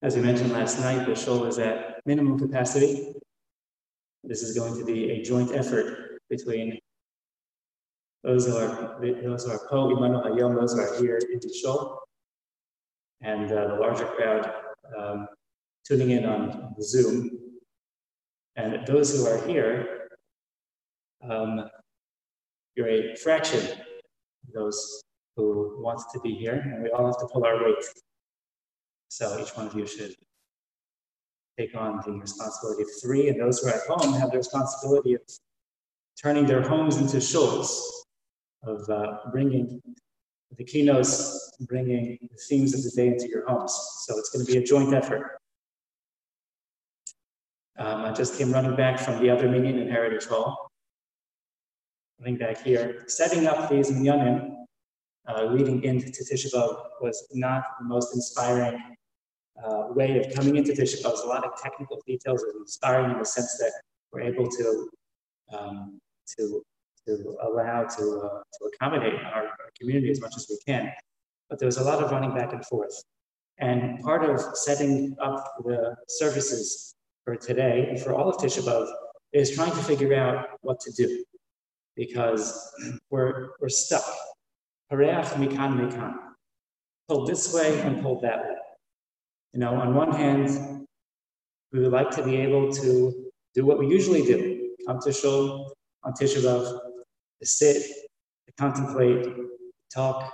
As we mentioned last night, the shul is at minimum capacity. This is going to be a joint effort between those who are those who are po Imanu Hayom, those who are here in the shul, and uh, the larger crowd um, tuning in on Zoom. And those who are here, um, you're a fraction of those who want to be here, and we all have to pull our weight. So each one of you should take on the responsibility of three, and those who are at home have the responsibility of turning their homes into shuls, of uh, bringing the kinos, bringing the themes of the day into your homes. So it's going to be a joint effort. Um, I just came running back from the other meeting in Heritage Hall. Running back here, setting up these minyanim, uh, leading into Tisha B'Av was not the most inspiring uh, way of coming into Tisha B'Av. There's a lot of technical details that inspiring in the sense that we're able to um, to to allow to uh, to accommodate our, our, community as much as we can. But there was a lot of running back and forth, and part of setting up the services for today and for all of Tisha B'Av is trying to figure out what to do because we're we're stuck. Hareach mikan mikan. Pulled this way and pulled that way. You know, on one hand, we would like to be able to do what we usually do come to Shul on Tisha B'Av, to sit, to contemplate, to talk,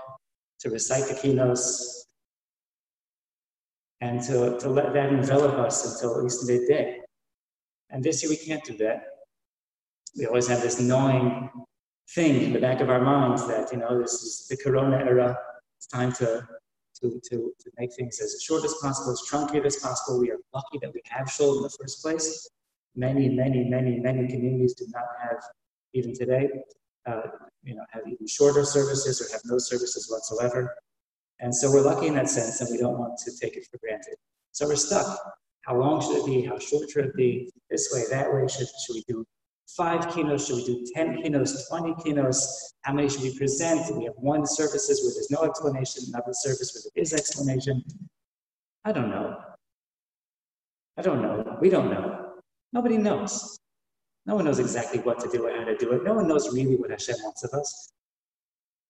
to recite the kinos, and to, to let that envelop us until at least midday. And this year we can't do that. We always have this gnawing thing in the back of our minds that, you know, this is the corona era. It's time to to, to, to make things as short as possible, as truncated as possible. We are lucky that we have Shul in the first place. Many, many, many, many communities do not have, even today, uh, you know, have even shorter services or have no services whatsoever. And so we're lucky in that sense, and we don't want to take it for granted. So we're stuck. How long should it be? How short should it be? This way, that way. Should, should we do five kinos? Should we do 10 kinos, 20 kinos? How many should we present? Do we have one services where there's no explanation, another service where there is explanation? I don't know. I don't know. We don't know. Nobody knows. No one knows exactly what to do or how to do it. No one knows really what Hashem wants of us.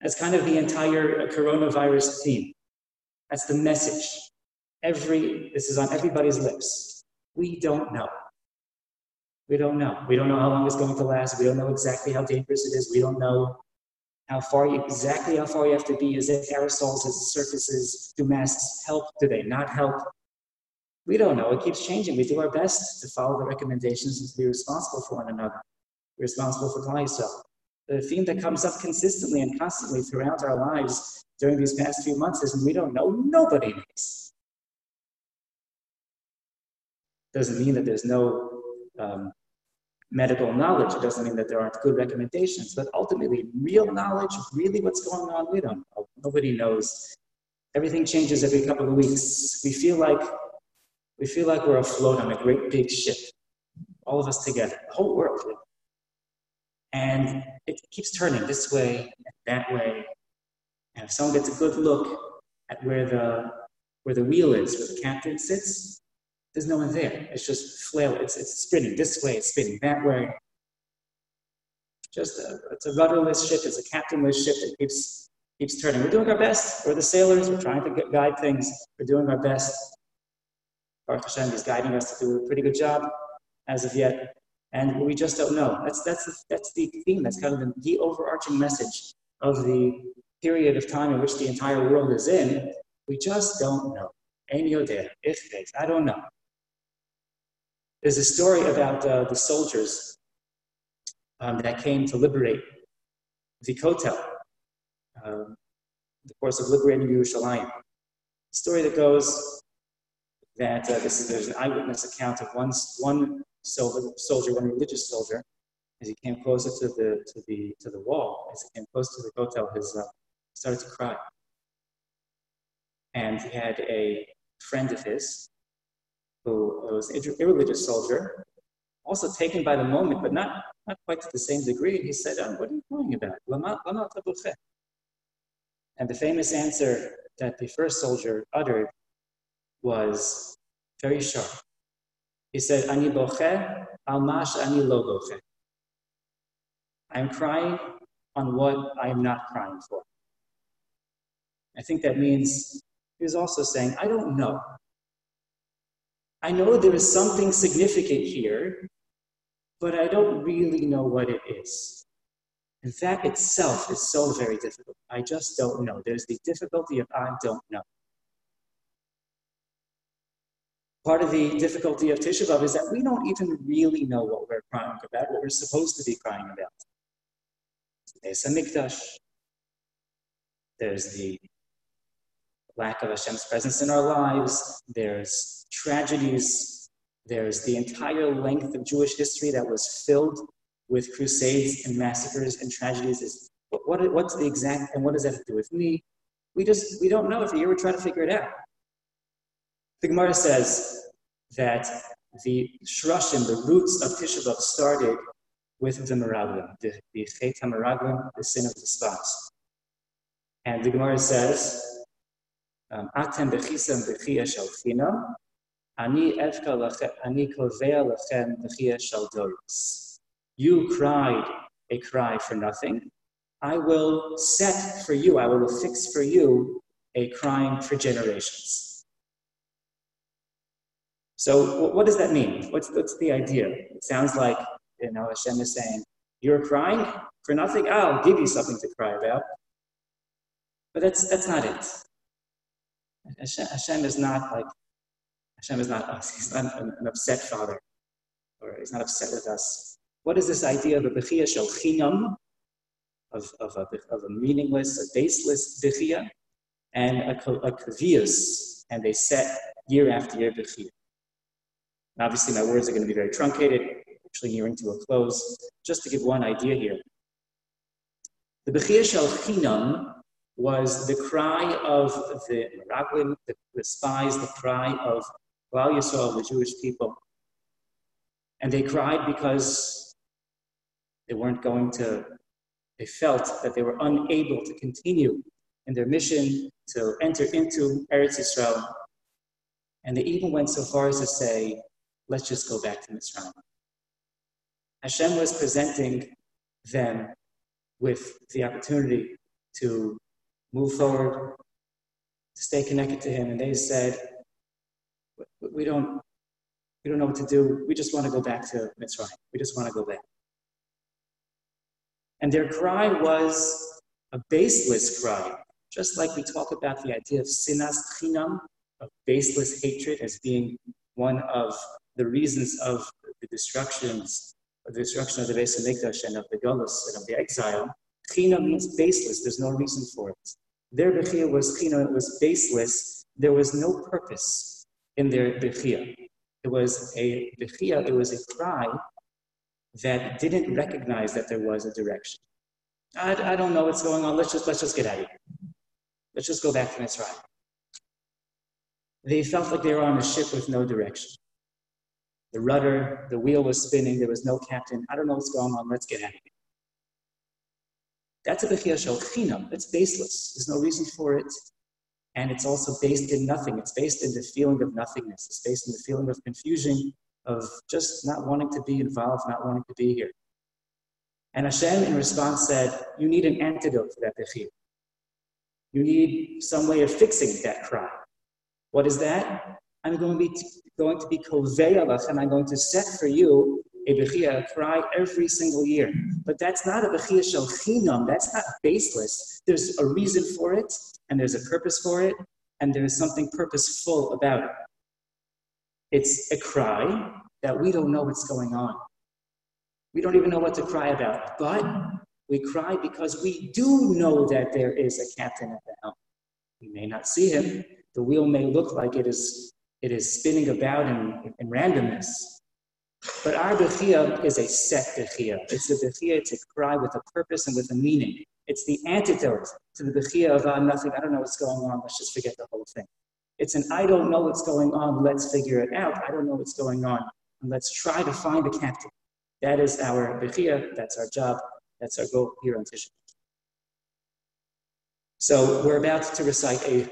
That's kind of the entire coronavirus theme. That's the message. Every this is on everybody's lips. We don't know. We don't know. We don't know how long it's going to last. We don't know exactly how dangerous it is. We don't know how far you, exactly how far you have to be. Is it aerosols? Is it surfaces? Do masks help? Do they not help? We don't know. It keeps changing. We do our best to follow the recommendations and to be responsible for one another, responsible for Klal Yisrael. The theme that comes up consistently and constantly throughout our lives during these past few months is we don't know. Nobody knows. Doesn't mean that there's no um, medical knowledge. It doesn't mean that there aren't good recommendations, but ultimately, real knowledge, really what's going on, we don't know. Nobody knows. Everything changes every couple of weeks. We feel like we feel like we're afloat on a great big ship, all of us together, the whole world. And it keeps turning this way and that way. And if someone gets a good look at where the where the wheel is, where the captain sits, there's no one there. It's just flail. It's, it's spinning this way, it's spinning that way. Just a, it's a rudderless ship. It's a captainless ship that keeps keeps turning. We're doing our best. We're the sailors. We're trying to guide things. We're doing our best. Baruch Hashem is guiding us to do a pretty good job as of yet, and we just don't know. That's that's the, that's the theme. That's kind of the, the overarching message of the period of time in which the entire world is in. We just don't know. I don't know. There's a story about uh, the soldiers um, that came to liberate the Kotel, um, the course of liberating Yerushalayim. The story that goes that uh, this is there's an eyewitness account of one one soldier, one religious soldier, as he came closer to the to the to the wall, as he came close to the Kotel, his uh, started to cry, and he had a friend of his who was an irreligious soldier, also taken by the moment, but not, not quite to the same degree. And he said, oh, What are you crying about? And the famous answer that the first soldier uttered was very sharp. He said, Ani boche al mash ani lo boche. I'm crying on what I am not crying for. I think that means he was also saying, I don't know. I know there is something significant here, but I don't really know what it is. And that itself is so very difficult. I just don't know. There's the difficulty of I don't know. Part of the difficulty of Tisha B'Av is that we don't even really know what we're crying about, what we're supposed to be crying about. There's a mikdash. There's the lack of Hashem's presence in our lives. There's tragedies. There's the entire length of Jewish history that was filled with crusades and massacres and tragedies. Is what, what's the exact and what does that have to do with me? We just we don't know. If you were trying to figure it out. The Gemara says that the shrushim, the roots of Tisha B'av, started with the Meraglim, the, the Chet the sin of the spots. And the Gemara says Um, bechia shel chinam, ani evka ani kovea lechem bechia shel doros. You cried a cry for nothing. I will set for you, I will fix for you a crime for generations. So, what does that mean? What's, what's the idea? It sounds like, you know, Hashem is saying, You're crying for nothing? I'll give you something to cry about. But that's, that's not it. Hashem, Hashem is not like, Hashem is not us. He's not an, an, upset father, or he's not upset with us. What is this idea of a bechia shel chinam, of, of, a, of a meaningless, a baseless bechia, and a, a kavias, and they set year after year bechia. Obviously, my words are going to be very truncated, actually nearing to a close. Just to give one idea here. The bechia shel chinam was the cry of the Meraglim, the, the spies, the cry of Klal Yisrael, the Jewish people. And they cried because they weren't going to, they felt that they were unable to continue in their mission to enter into Eretz Yisrael. And they even went so far as to say, let's just go back to Mitzrayim. Hashem was presenting them with the opportunity to move forward, to stay connected to Him. And they said, we don't, we don't know what to do. We just want to go back to Mitzrayim. We just want to go back. And their cry was a baseless cry, just like we talk about the idea of sinas chinam, of baseless hatred, as being one of the reasons of the destructions, of the destruction of the Beis Hamikdash and of the Golos and of the exile. Chinam means baseless. There's no reason for it. Their bechia was chino, it was baseless. There was no purpose in their bechia. It was a bechia, it was a cry that didn't recognize that there was a direction. I, I don't know what's going on. Let's just, let's just get out of here. Let's just go back to Mitzrayim. They felt like they were on a ship with no direction. The rudder, the wheel was spinning, there was no captain. I don't know what's going on. Let's get out of here. That's a bechia shel chinam. It's baseless. There's no reason for it. And it's also based in nothing. It's based in the feeling of nothingness. It's based in the feeling of confusion, of just not wanting to be involved, not wanting to be here. And Hashem, in response, said, You need an antidote for that bechia. You need some way of fixing that cry. What is that? I'm going to be going to be kovei and I'm going to set for you a bechia, cry every single year. But that's not a bechia shel chinam. That's not baseless. There's a reason for it, and there's a purpose for it, and there's something purposeful about it. It's a cry that we don't know what's going on. We don't even know what to cry about, but we cry because we do know that there is a captain at the helm. We may not see him. The wheel may look like it is, it is spinning about in, in randomness. But our bechia is a set bechia. It's a bechia to cry with a purpose and with a meaning. It's the antidote to the bechia of uh, nothing. I don't know what's going on. Let's just forget the whole thing. It's an I don't know what's going on. Let's figure it out. I don't know what's going on. And let's try to find the captain. That is our bechia. That's our job. That's our goal here on Tisha. So we're about to recite a,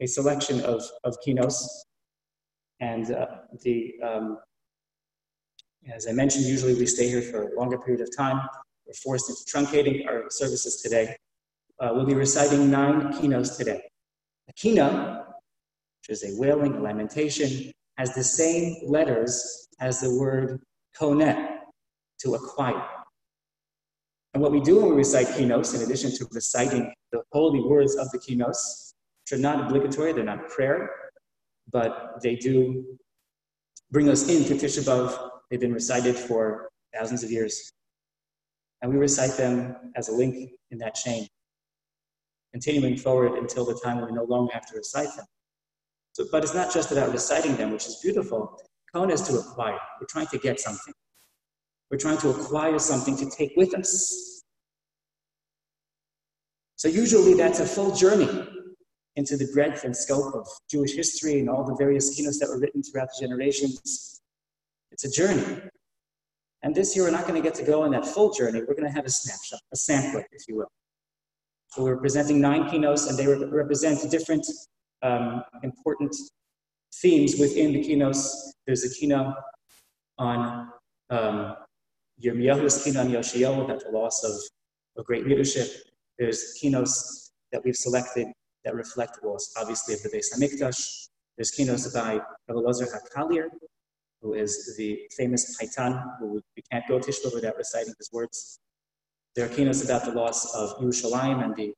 a selection of, of kinos. And uh, the, um, as I mentioned, usually we stay here for a longer period of time. We're forced into truncating our services today. Uh, we'll be reciting nine kinos today. A kina, which is a wailing, a lamentation, has the same letters as the word konet, to acquire. And what we do when we recite kinos, in addition to reciting the holy words of the kinos, which are not obligatory, they're not prayer, but they do bring us into Tisha B'Av. They've been recited for thousands of years. And we recite them as a link in that chain, continuing forward until the time we no longer have to recite them. So, but it's not just about reciting them, which is beautiful. Kona is to acquire. We're trying to get something. We're trying to acquire something to take with us. So usually that's a full journey into the breadth and scope of Jewish history and all the various kinos that were written throughout the generations. It's a journey. And this year we're not going to get to go on that full journey. We're going to have a snapshot, a sampler, if you will. So we're presenting nine kinos, and they represent different um, important themes within the kinos. There's a kino on um, Yirmiyahu's kino on Yoshiyahu about the loss of, of great leadership. There's kinos that we've selected that reflect the loss, obviously, of the Beis Hamikdash. There's kinos by Rabbi Lazar HaKalir, who is the famous Paitan, who we can't go to Tishba without reciting his words. There are kinos about the loss of Yerushalayim and the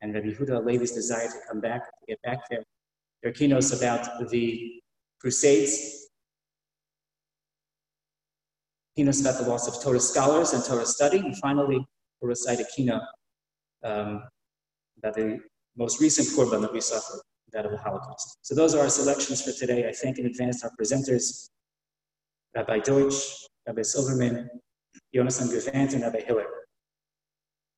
and Rabbi Huda Levi's desire to come back, to get back there. There are kinos about the Crusades Kinos about the loss of Torah scholars and Torah study. And finally, we'll recite a kina um, about the most recent korban that we suffered, that of the Holocaust. So those are our selections for today. I thank in advance our presenters, Rabbi Deutsch, Rabbi Silverman, Jonas and Gavant, and Rabbi Hiller.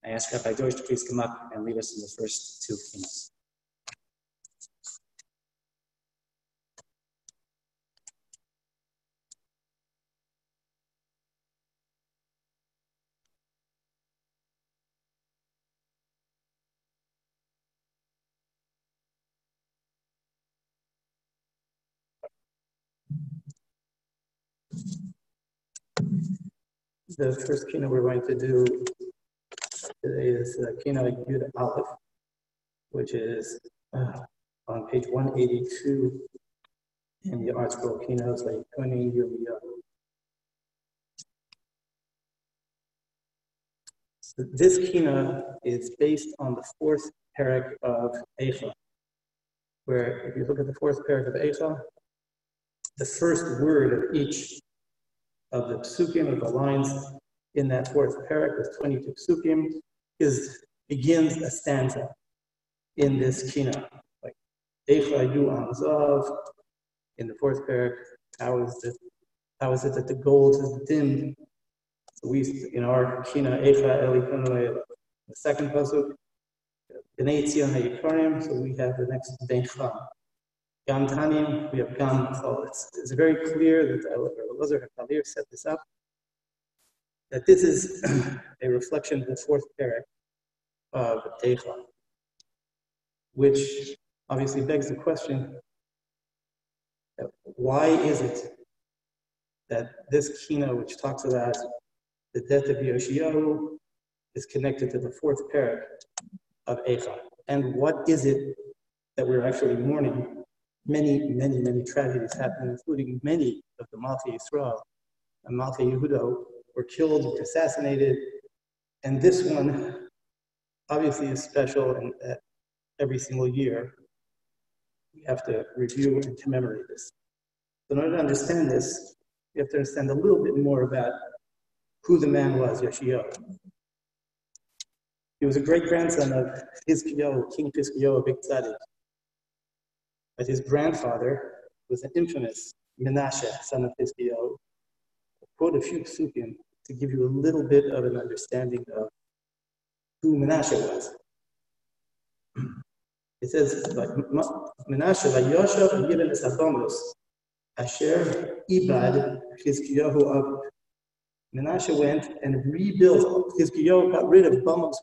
I ask Rabbi Deutsch to please come up and lead us in the first two kinos. The first kina we're going to do today is uh, kina Yud Aleph, which is uh, on page 182 in the ArtScroll kinos like Kuni Yirmiyahu. So this kina is based on the fourth parak of Eicha, where if you look at the fourth parak of Eicha, the first word of each of the psukim, of the lines in that fourth parak with 22 psukim, is begins a stanza in this kina. Like, Eicha yu zav, in the fourth parak, how is it, how is it that the gold is dimmed? So we, in our kina, Eicha eli the second pasuk, so we have the next Beicha. Gam Tanim, we have Gam It's, it's very clear that Elazar HaKalir set this up, that this is a reflection of the fourth parak of Teicha, which obviously begs the question, uh, why is it that this kina, which talks about the death of Yoshiyahu, is connected to the fourth parak of Eicha? And what is it that we're actually mourning many, many, many tragedies happened, including many of the Malchi Yisrael and Malchi Yehuda were killed or assassinated. And this one obviously is special and uh, every single year we have to review and commemorate this. So in order to understand this, you have to understand a little bit more about who the man was, Yoshio. He was a great grandson of Hizkiyahu, King Hizkiyahu, of big. But his grandfather was an infamous Menashe, son of Hizkiyahu. Quote a few psukim to give you a little bit of an understanding of who Menashe was. It says, Menashe, Vayoshav, and Yibin Esabomos, Asher Ibad, Hizkiyahu of Menashe went and rebuilt. Hizkiyahu got rid of bumos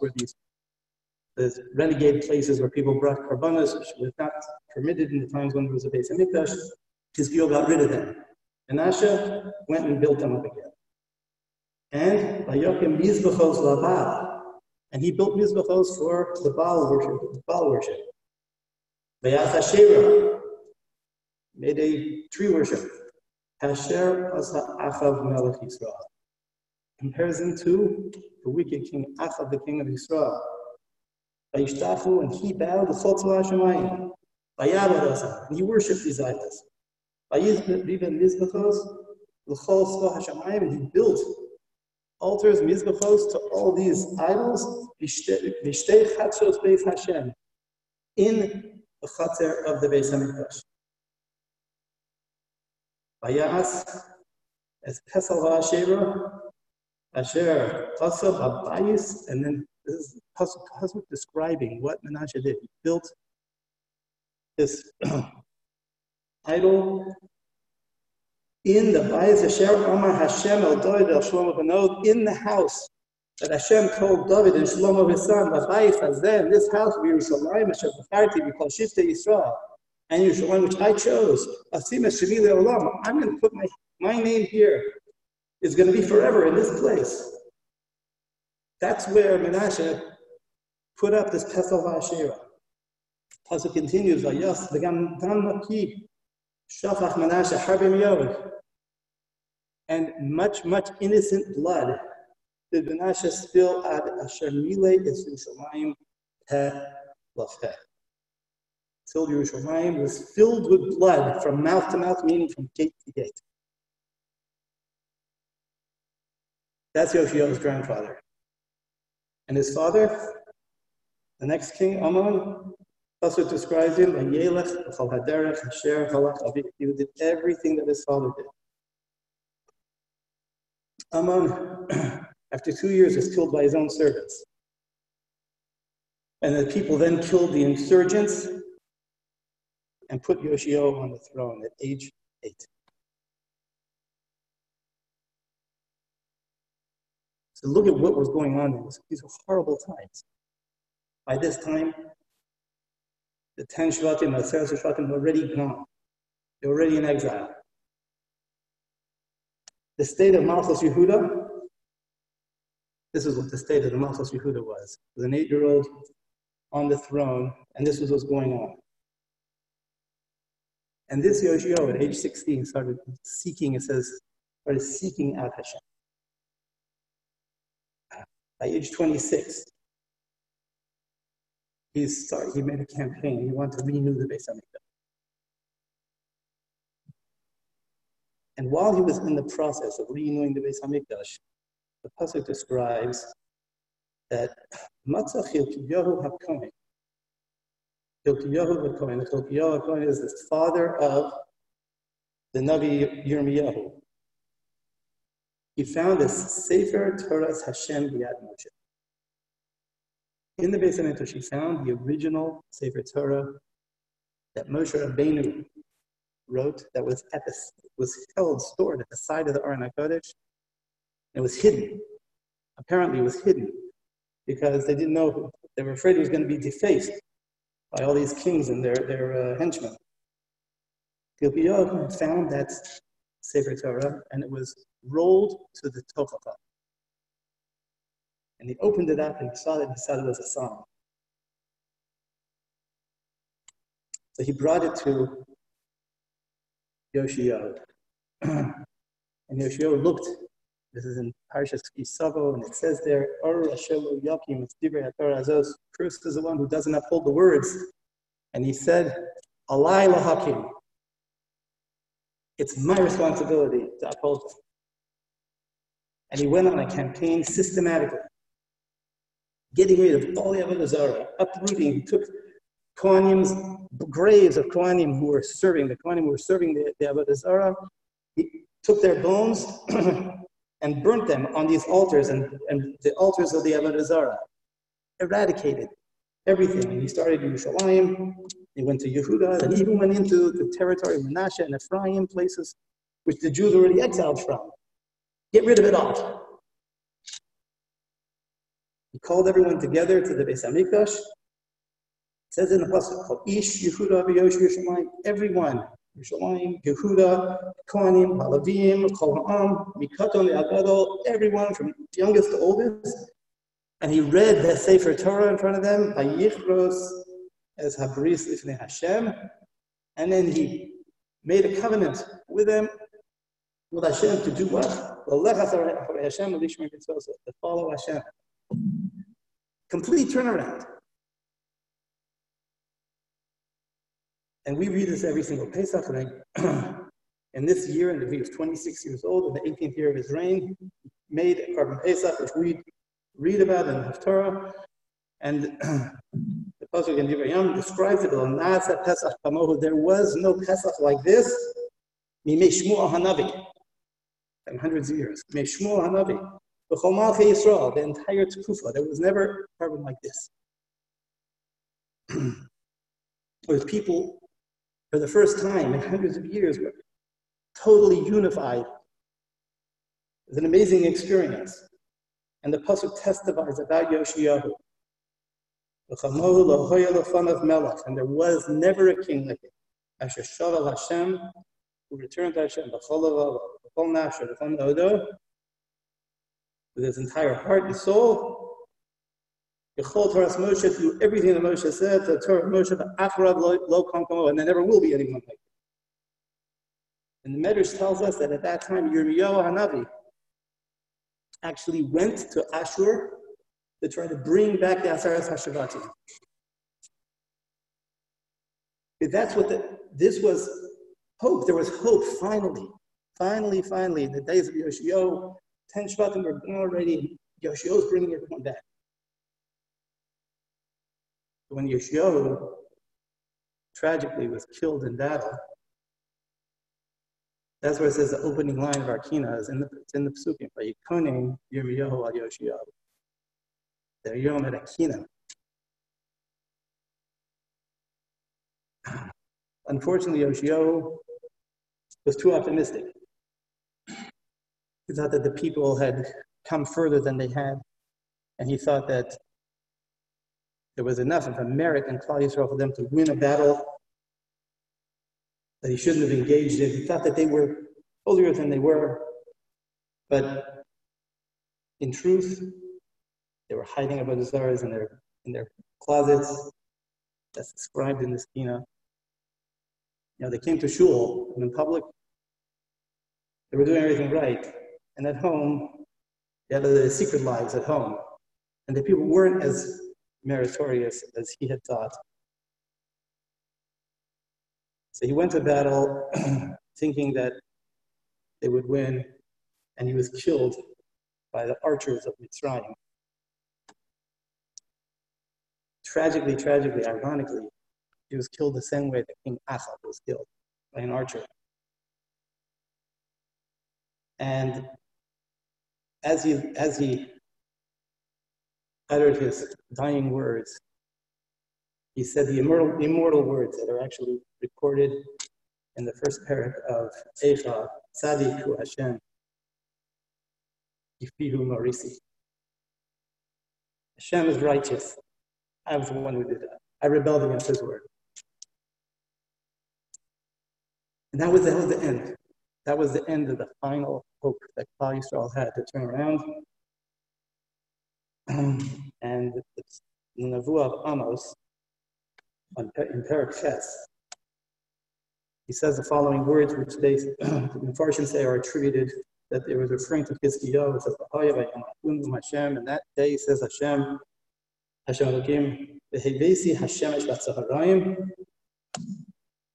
where these the renegade places where people brought karbanas, which was not permitted in the times when there was a Beis Hamikdash. Hizkiyahu got rid of them. Menashe went and built them up again. And Vayokim Mizbachos Laval. And he built Mizbachos for the Baal worship. The Baal worship. Made a tree worship. Hasher Asa Achav Melech Yisrael compares him to the wicked king Achav, the king of Israel. Vayishtafu, and he bowed the Chotz Hashemayim. Vayavad and he worshipped these idols. Vayizbiben Mizbachos, L'chol Tzva Hashemayim, and he built altars, Mizbachos, to all these idols, Vishtei Chatzos Beis Hashem, in the Chatzer of the Beis HaMikdash. Vayas, as Pesal HaSheva, Asher Pasuk Abayis, and then is Pasuk describing what Menashe did. He built this idol in the Bayis Asher Amar Hashem El David El Shlomo in the house that Hashem told David and Shlomo his son, the Bayis Hazeh, this house of Yerushalayim Asher B'charti, we call Shifte Yisrael, and Yerushalayim, which I chose, Asim Shemi Olam, I'm going to put my, my name here. It's going to be forever in this place. That's where Menashe put up this Pesach Vashera. Pasuk continues, Vayas v'gam dam naki shafach Menashe harbim yod. And much, much innocent blood did Menashe spill at asher mile Yerushalayim peh lafeh. Till Yerushalayim was filled with blood from mouth to mouth, meaning from gate to gate. That's Yoshio's grandfather. And his father, the next king, Amon, also describes him, he did everything that his father did. Amon, after two years, was killed by his own servants. And the people then killed the insurgents and put Yoshio on the throne at age eight. So look at what was going on in these were horrible times. By this time, the 10 Shvatim, and the Aseret Shvatim were already gone. They were already in exile. The state of Malchus Yehuda, this is what the state of the Malchus Yehuda was. Was an eight-year-old on the throne, and this was what's going on. And this Yoshio at age 16 started seeking, it says, started seeking out Hashem by age 26, he started, he made a campaign. He wanted to renew the Beis Hamikdash. And while he was in the process of renewing the Beis Hamikdash, the pasuk describes that Matzah Chilkiyahu HaKohen. Chilkiyahu HaKohen. Chilkiyahu HaKohen is the father of the Navi Yirmiyahu he found a Sefer Torah Hashem B'Yad Moshe. In the Beis Hamikdash, he found the original Sefer Torah that Moshe Rabbeinu wrote that was at the, was held, stored at the side of the Aron HaKodesh. It was hidden. Apparently, it was hidden because they didn't know, they were afraid it was going to be defaced by all these kings and their, their uh, henchmen. Gilpiyah found that Sefer Torah and it was rolled to the Tochacha. And he opened it up and he saw that he it was a song. So he brought it to Yoshio. and Yoshio looked, this is in Parshas Kisavo, and it says there, Or Ashelu Yakim, Azos, Cruz is the one who doesn't uphold the words. And he said, Alai Lahakim. It's my responsibility to uphold. And he went on a campaign systematically, getting rid of all the Avodah Zarah, uprooting. Took Kohanim's graves of Kohanim who were serving, the Kohanim who were serving the, the. He took their bones and burnt them on these altars and, and the altars of the Avodah Zarah. Eradicated everything. And he started in Yerushalayim, he went to Yehuda, and even went into the territory of Manasseh and Ephraim, places which the Jews were already exiled from. Get rid of it all. He called everyone together to the Beis Hamikdash. It says in the pasuk called Ish Yehuda V'Yosh Yerushalayim. Everyone, Yerushalayim, Yehuda, Kohanim, Halavim, Kol Ha'am, Mikaton, Agadol, everyone from youngest to oldest. And he read the Sefer Torah in front of them, Vayichros as Habris Ifnei Hashem. And then he made a covenant with them, with Hashem to do what? Follow Hashem. Complete turnaround. And we read this every single Pesach. And, I, and this year, and he was 26 years old, in the 18th year of his reign, made a Korban Pesach, which we read about in the Haftarah. And the Pasuk in Divrayim describes it, Pesach There was no Pesach like this. Mimei Hanavi. Hundreds of years. Hanavi. The Yisrael, the entire Tkufa. There was never a korban like this. With people, for the first time in hundreds of years, were totally unified. It was an amazing experience. And the Pasuk testifies about Yoshiyahu. And there was never a king like him. Asher Hashem, who returned to Hashem, with his entire heart and soul. Yechol Torah Moshe do everything that Moshe said, to Torah Moshe, Achrav lo and there never will be anyone like him. And the Medrash tells us that at that time, Yirmiyahu Hanavi actually went to Ashur to try to bring back the Asaras Hashavati. That's what the, this was hope. There was hope finally. Finally, finally, in the days of Yoshio, 10 Shvatim were gone already. Yoshio bringing everyone back. When Yoshio tragically was killed in battle, that's where it says the opening line of our Kina is in the, it's in the Psukim. Vayikonim Yirmiyahu al Yoshio. The Yom at Akina. Unfortunately, Yoshio was too optimistic. He thought that the people had come further than they had, and he thought that there was enough of a merit in Klal Yisrael for them to win a battle that he shouldn't have engaged in. He thought that they were holier than they were, but in truth, they were hiding the stars in their in their closets. That's described in the Kina. You know, they came to shul in public. They were doing everything right, and at home, they had the secret lives at home, and the people weren't as meritorious as he had thought. So he went to battle thinking that they would win, and he was killed by the archers of Mitzrayim. Tragically, tragically, ironically, he was killed the same way that King Achab was killed by an archer. And as he, as he uttered his dying words, he said the immortal, immortal words that are actually recorded in the first parak of Eicha, Tzadiku Hashem, Yifihu Marisi. Hashem is righteous. I was the one who did that. I rebelled against his word. And that was, that was the end. That was the end of the final hope that Klal Yisrael had to turn around. and the Nevuah of Amos, on, in Perak Ches, he says the following words, which they, the Mepharshim say are attributed, that it was referring to Chizkiyahu. It says, Hashem, and that day says Hashem, Hashem Elohim, Vehevesi Hashem Batzaharaim,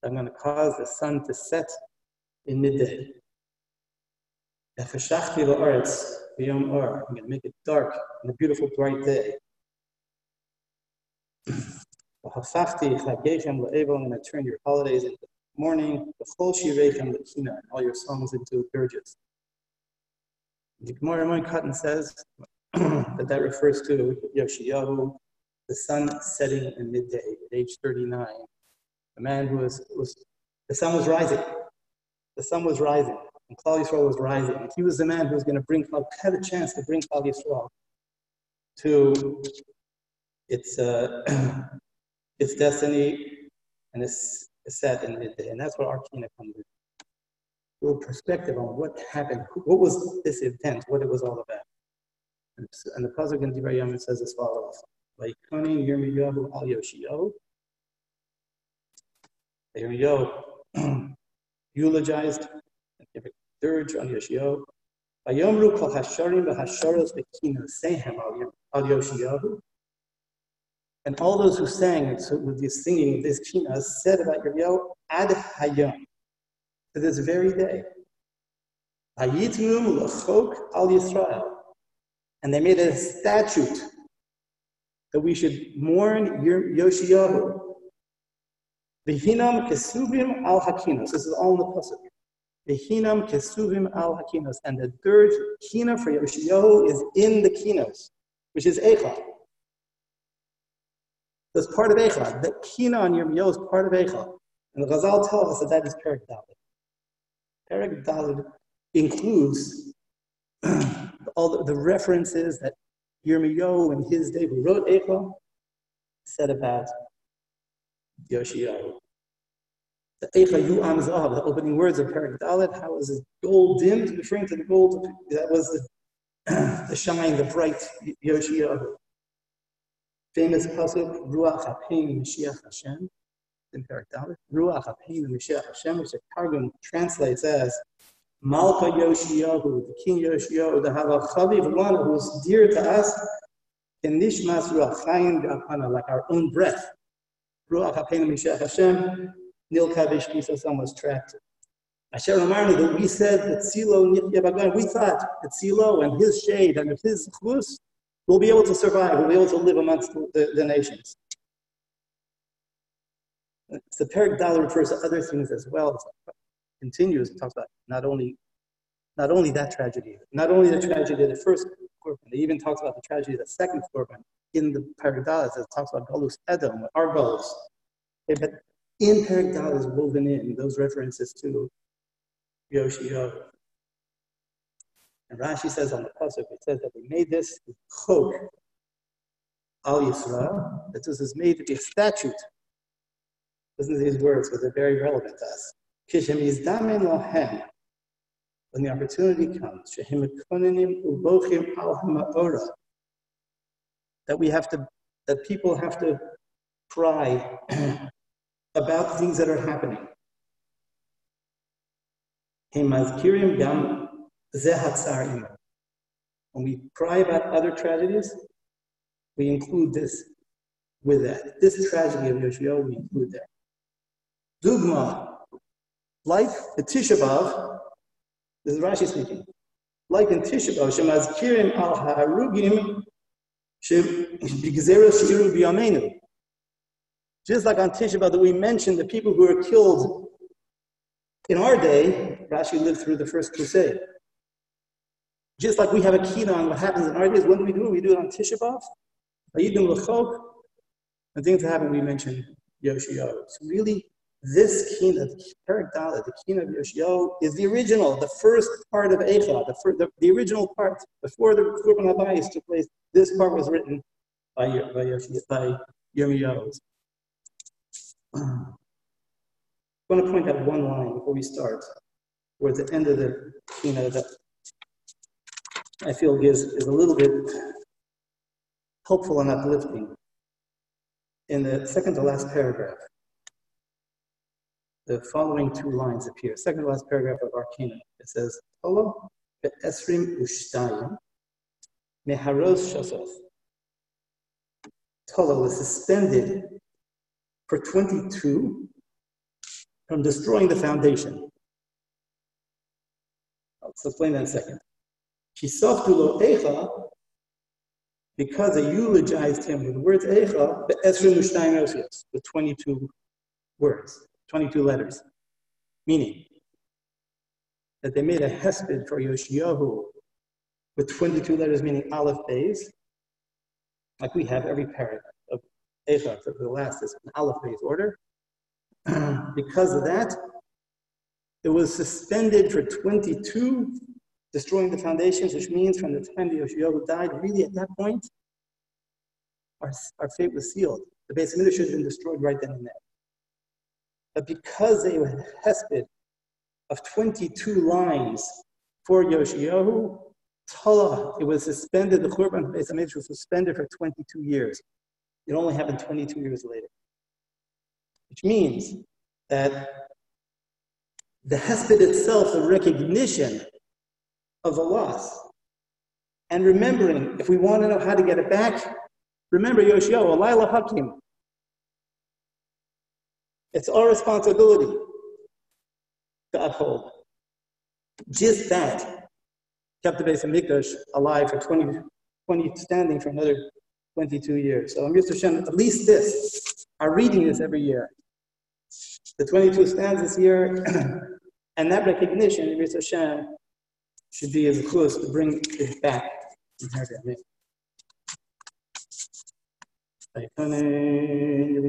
I'm going to cause the sun to set in midday. I'm going to make it dark on a beautiful bright day. I'm going to turn your holidays into mourning, and all your songs into dirges. The Gemara Cotton says that that refers to Yoshiyahu, the sun setting in midday at age 39. A man who was, was the sun was rising. The sun was rising, and Klal Yisrael was rising. And he was the man who was going to bring, had a chance to bring Klal Yisrael to its, uh, its destiny and its set in midday. And that's where our comes in. A little perspective on what happened, what was this event, what it was all about. And, and the Pasuk in Divrei says as follows. Vaikoni Yirmiyahu al Yoshio. Yirmiyahu eulogized and dirge on Yoshio. Vayomru kol hasharim v'hasharos sehem al. And all those who sang with the singing of this kina said about Yirmiyahu ad hayom to this very day. Al Yisrael. And they made a statute that we should mourn Yoshiyahu. Behinam kesuvim al hakinos. This is all in the pasuk. Behinam kesuvim al hakinos. And the third kina for Yoshiyahu is in the kinos, which is Eicha. That's part of Eicha. The kina on Yirmiyahu is part of Eicha. And the Chazal tells us that that is Perik Dalit. Perik Dalit includes all the, the references that Yirmiyahu in his day, who wrote Eicha, said about Yoshiyahu. Uh, the Eicha Yu Zahav, the opening words of Perak Dalet, how was his gold dimmed, referring to the gold, that was the, the shine, the bright Yoshiyahu. Famous pasuk, Ruach HaPein Mashiach Hashem, in Perak Dalet. Ruach HaPein Mashiach Hashem, which the Targum translates as Malka Yoshiyahu, the King Yoshiyahu, the Havachaviv one who's dear to us, in Nishmas Ruach Chaim like our own breath. Ruach HaPein Mishach Hashem, Nil Kavish Kisasam was trapped. Asher Amarni, that we said that Silo Nitya Bagan, we thought that Silo and his shade and his chus will be able to survive, will be able to live amongst the, the nations. The Perik Dal refers to other things as well It continues and talks about not only not only that tragedy, not only the tragedy of the first korban, he even talks about the tragedy of the second korban in the Paragdalas. It talks about Galus Edom, our. Okay, but in Paragdalas woven in those references to Yoshio. And Rashi says on the pasuk, it says that they made this chok al Yisrael, that this is made to be a statute. Listen to these words, because they're very relevant to us. When the opportunity comes, that we have to, that people have to cry about things that are happening. When we cry about other tragedies, we include this with that. This tragedy of Yoshio, we include that. Dugma, like the Tisha B'Av, this is Rashi speaking, like in Tisha B'Av, Shemazkirim al b'yamenu. Just like on Tisha B'Av that we mentioned the people who were killed in our day, Rashi lived through the first crusade. Just like we have a key on what happens in our days, when do we do it? We do it on Tisha B'Av. And things that happen, we mention Yoshio. It's really this kina, the Perik the kina of Yoshio, is the original, the first part of Eicha, the, the, the, original part, before the Korban Habayis took place. This part was written by, by, Yoshio, by Yirmiyahu. I want to point out one line before we start, where the end of the kina that I feel gives is a little bit helpful and uplifting. In the second to last paragraph, the following two lines appear. Second last paragraph of Arcana. It says, Tolo be'esrim ushtayim meharos shasoth. Tolo was suspended for 22 from destroying the foundation. I'll explain that in a second. Kisoftu Echa, because they eulogized him with words Echa, the Esrim Ushtaim with 22 words, 22 letters. Meaning that they made a hesped for Yoshiyahu with 22 letters, meaning Aleph Beis, like we have every perek of Echa, for the last is an Aleph Beis order. because of that, it was suspended for 22, destroying the foundations, which means from the time Yoshiyahu died, really at that point, our, our fate was sealed. The base of should have been destroyed right then and there. But because they had hesped of 22 lines for Yoshiyahu, Talah, it was suspended, the Churban Beis was suspended for 22 years. It only happened 22 years later. Which means that the hesped itself, the recognition of the loss, and remembering, if we want to know how to get it back, remember Yoshiyahu, Alayla Hakim. It's our responsibility to uphold. Just that kept the Beis HaMikdash alive for 20, 20, standing for another 22 years. So, Mr. Shem, at least this, our reading this every year. The 22 stanzas here, and that recognition, Mr. Shem, should be as close to bring it back. Aikane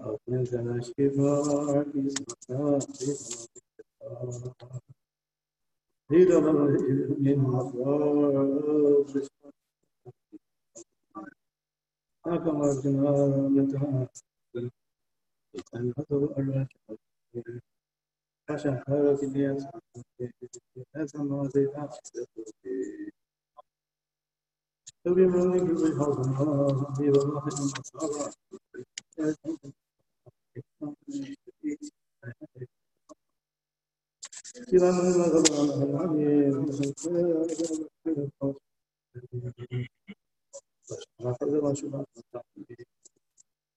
أخرجنا شفاء إلى من أخراج كما جنابتها النظر الراجع كشهارة الناس الناس ما زيدها تبي من يجوز هذا ما يبغى Shiva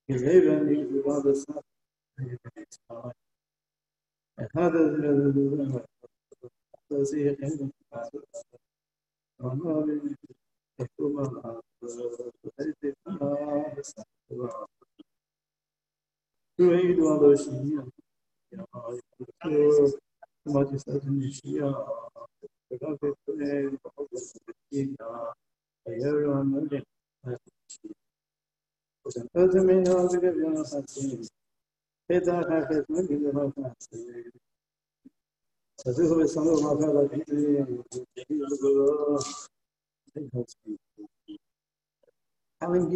Every morning we have Tüveyi dualaşın ya. Ya Ayyuhu Matisatın ya. Rabetüne Babasın ya. Ayyaranı Hocam özümün hazırı bir nasatın. Feda herkesine bir de bakmasın. Sözü ve sanı olmakla bir Alın.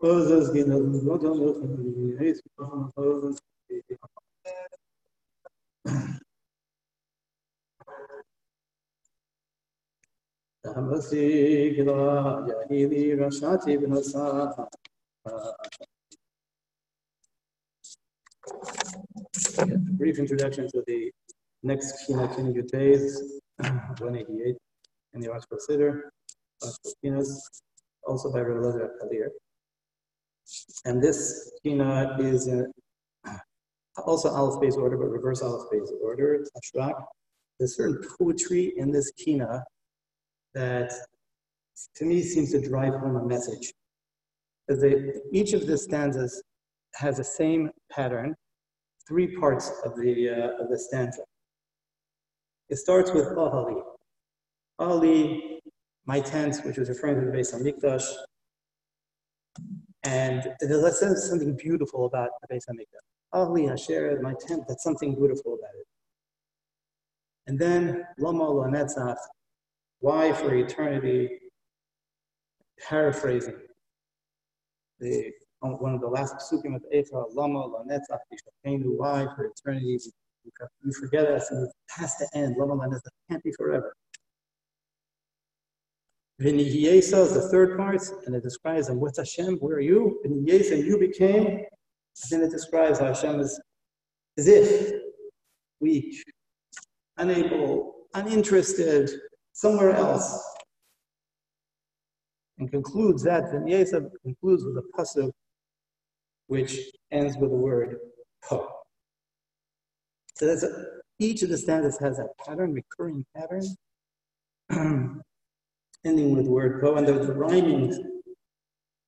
todas Namaste Yahili Rashati Vinasa. Brief introduction to the next Kina Kina Yutes, 188 in the ArtScroll Siddur, also by Lezer Kalir. And this kina is in also Aleph Beis order, but reverse Aleph Beis order. There's certain poetry in this kina that to me seems to drive home a message. Because they, each of the stanzas has the same pattern, three parts of the, uh, of the stanza. It starts with Bahali, Ali, my tent, which was referring to the Beis Hamikdash. And let's something beautiful about the Beis Hamikdash. Ali Asher, my tent, that's something beautiful about it. And then Lama Lanetzach, why for eternity? Paraphrasing the one of the last psukim of Eicha, Lama Lanetzach why for eternity? You forget us and it has to end. Lama Lanetzach can't be forever. V'nihiyesa is the third part, and it describes and what's Hashem, where are you? V'nihiyesa, and you became, and then it describes how Hashem is as if weak, unable, uninterested, somewhere else. And concludes that, V'nihiyesa concludes with a pasuk which ends with the word po. So that's a, each of the stanzas has a pattern, recurring pattern. ending with the word po, and the, the rhyming,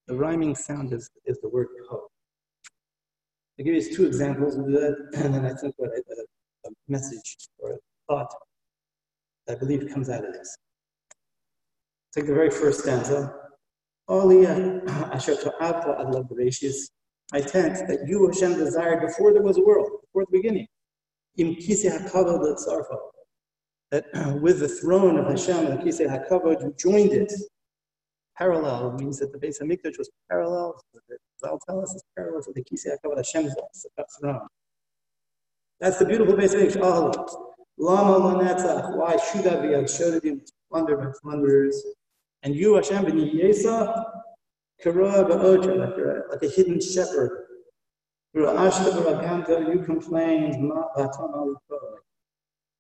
the rhyming sound is, is the word po. I'll give you two examples of that, and then I think what I, a, a message or a thought I believe comes out of this. Take the very first stanza. I tent that you, Hashem, desired before there was a world, before the beginning. Im kisi hakavod letzarfa that with the throne of Hashem and Kisei HaKavod, you joined it. Parallel means that the Beis Hamikdash was parallel. I'll tell us it's parallel to the Kisei HaKavod, Hashem's throne. That's the beautiful Beis Hamikdash. Oh, Lama Lanetzach, why should I be Shodadim, plunder by plunderers? And you, Hashem, ben Yesa, Kara Ba'ocha, like, a hidden shepherd. You complained,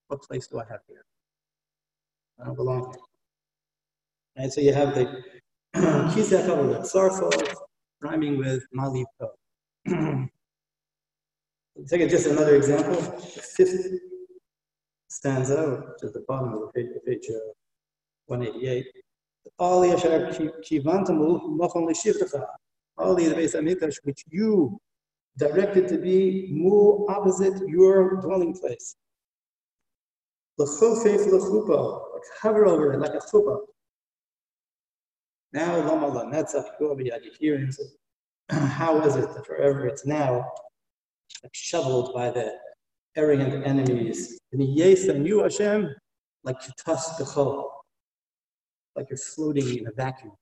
what place do I have here? I don't belong here. Right, so you have the Kisek of Sarfo rhyming with Malipo. Take just another example. The fifth stanza, which is the bottom of the page, page uh, 188. All the Beis Hamikdash, which you directed to be mu opposite your dwelling place. L'chofef l'chupa, like hover over it like a chuppah. Now, lama la netzach hearing. How is it that forever it's now shoveled by the arrogant enemies? And yes, and you, Hashem, like you toss the like you're floating in a vacuum.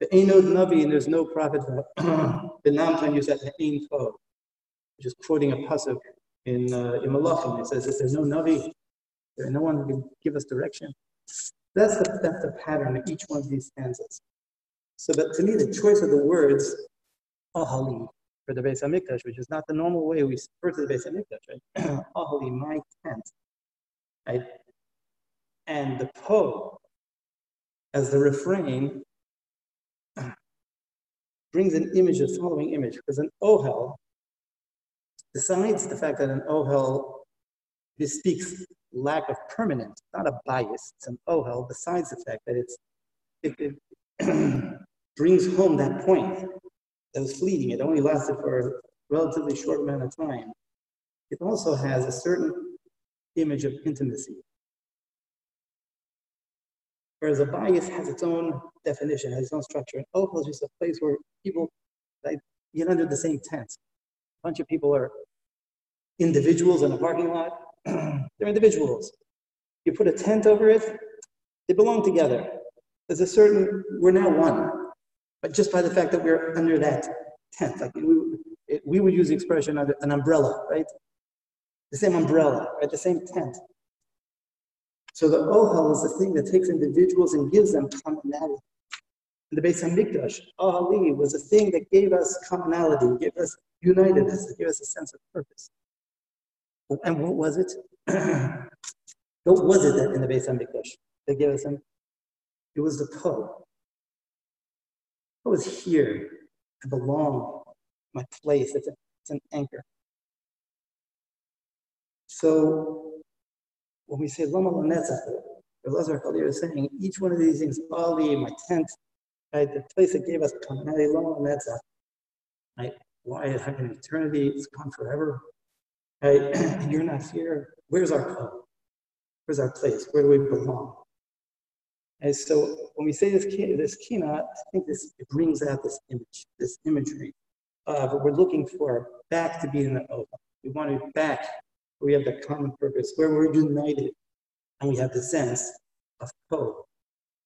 The no navi and there's no prophet. The Namtan you said the ain't which is quoting a pasuk in uh, in Malachim. It says, "If there's no navi, there's no one who can give us direction." That's the that's the pattern of each one of these stanzas. So, but to me, the choice of the words "ahali" for the Beis Hamikdash, which is not the normal way we refer to the Beis Hamikdash, right? "ahali," my tent, right? And the po as the refrain brings an image, the following image, because an ohel Besides the fact that an ohel bespeaks lack of permanence, not a bayis, it's an ohel, besides the fact that it's, it, it brings home that point that was fleeting. It only lasted for a relatively short amount of time. It also has a certain image of intimacy. Whereas a bayis has its own definition, has its own structure. An ohel is just a place where people like, get under the same tent bunch of people are individuals in a parking lot. They're individuals. You put a tent over it, they belong together. There's a certain, we're now one. But just by the fact that we're under that tent, like we, it, we would use the expression of an umbrella, right? The same umbrella, right? The same tent. So the ohel is the thing that takes individuals and gives them commonality the Beis Hamikdash, Ali, was a thing that gave us commonality, gave us unitedness, mm. gave us a sense of purpose. And what was it? what was it that in the Beis Hamikdash that gave us? It was the po. I was here. I belong. My place. It's, a, it's an anchor. So when we say Lama Lanetzach, Elazar Kalir is saying each one of these things, Ali, my tent, Right? The place that gave us alone, that's right? Why is an eternity? It's gone forever. Right? you're not here. Where's our home? Where's our place? Where do we belong? And so when we say this this kina, I think this it brings out this image, this imagery. Uh, but we're looking for back to being the Ola. We want it back where we have the common purpose, where we're united, and we have the sense of code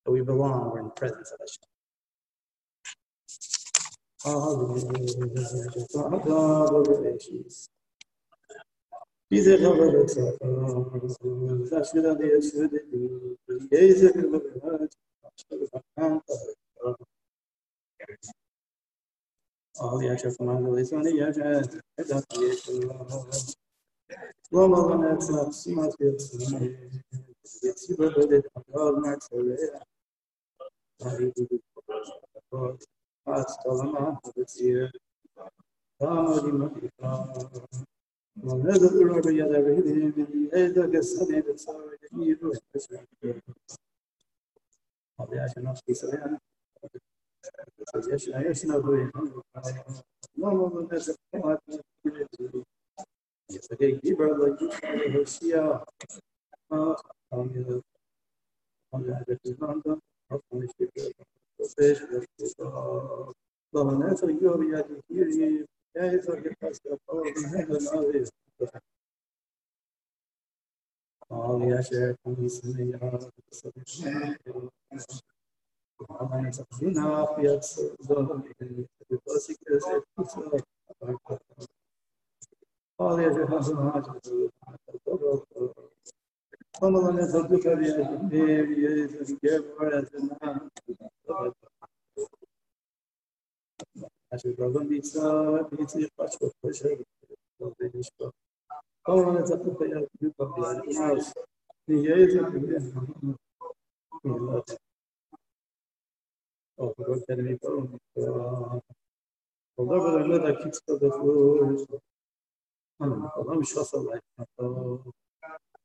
that we belong. We're in the presence of Hashem. Diese Rolle Zashira de Shudi, Yeze All the actual command is on the Yaja, Loma Lanetza, Simas Gilson, it's you, but it all Max Hastalamadıcıya Tanrı'nın ikramı Ne durur ya da benim Eda kesene de sadece iyi Abi yaşına kısa yani Yaşına yaşına duyun Ne olur ne zaman Yeteri gibi böyle gibi hırsiya Tanrı'nın Tanrı'nın Tanrı'nın Tanrı'nın Tanrı'nın اللهم نسأل يوم يجي كيف يتصفون هذا قال يا شيخ اسمي ومن تقدنا في قال يا شيخ Como اللهم نسألك بأسمائك وأسمائك Aşıkların İsa, bizi kaç çok başarılı. Ama ne tatlı hayat bir kapılar. Niye yeterli? İllat. Okurum kendimi korumda. Onda kadar ne dakit kadar. Anam kalam şasalayın.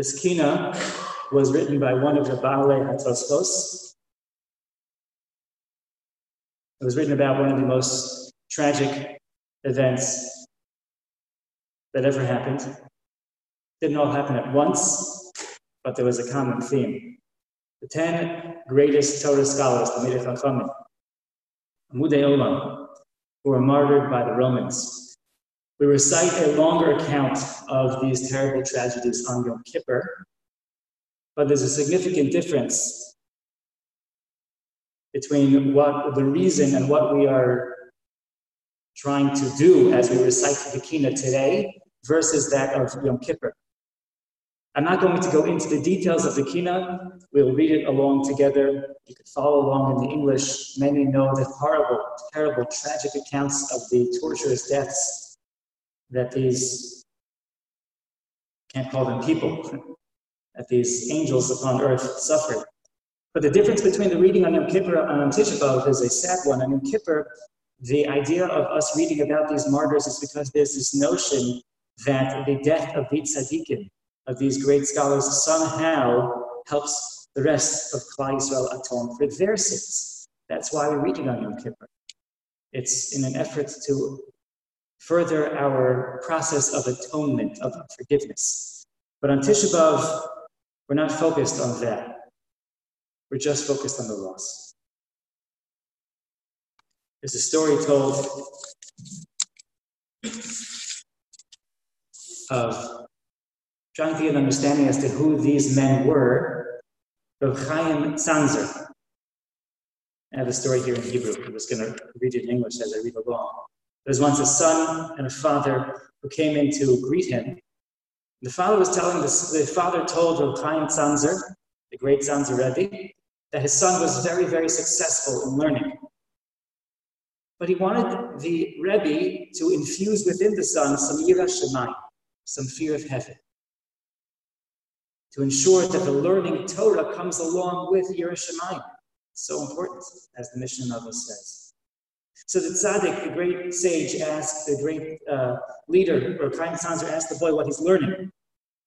This kina was written by one of the Baale Hatosfos. It was written about one of the most tragic events that ever happened. Didn't all happen at once, but there was a common theme. The ten greatest Torah scholars, the Midei Chachamim, Amudei Olam, who were martyred by the Romans. We recite a longer account of these terrible tragedies on Yom Kippur, but there's a significant difference between what the reason and what we are trying to do as we recite the Kina today versus that of Yom Kippur. I'm not going to go into the details of the Kina. We'll read it along together. You could follow along in the English. Many know the horrible, terrible, tragic accounts of the torturous deaths that these, can't call them people, that these angels upon earth suffered. But the difference between the reading on Yom Kippur and on Tisha B'Av is a sad one. On Yom Kippur, the idea of us reading about these martyrs is because there's this notion that the death of the tzaddikim, of these great scholars, somehow helps the rest of Klal Yisrael atone for their sins. That's why we read it on Yom Kippur. It's in an effort to further our process of atonement, of forgiveness. But on Tisha B'Av, we're not focused on that. We're just focused on the loss. There's a story told of trying to get an understanding as to who these men were. Rav Chaim Tzanzer. I have a story here in Hebrew. I was going to read it in English as I read along. There was once a son and a father who came in to greet him. The father was telling the father told Rav Chaim Tzanzer, the great Tzanzer Rebbe, that his son was very, very successful in learning. But he wanted the Rebbe to infuse within the son some yira shemayim, some fear of heaven. to ensure that the learning Torah comes along with yiras shamayim. So important, as the Mishnah Nava says. So the tzaddik, the great sage, asked the great uh, leader, or Chaim Tzanzer asked the boy what he's learning.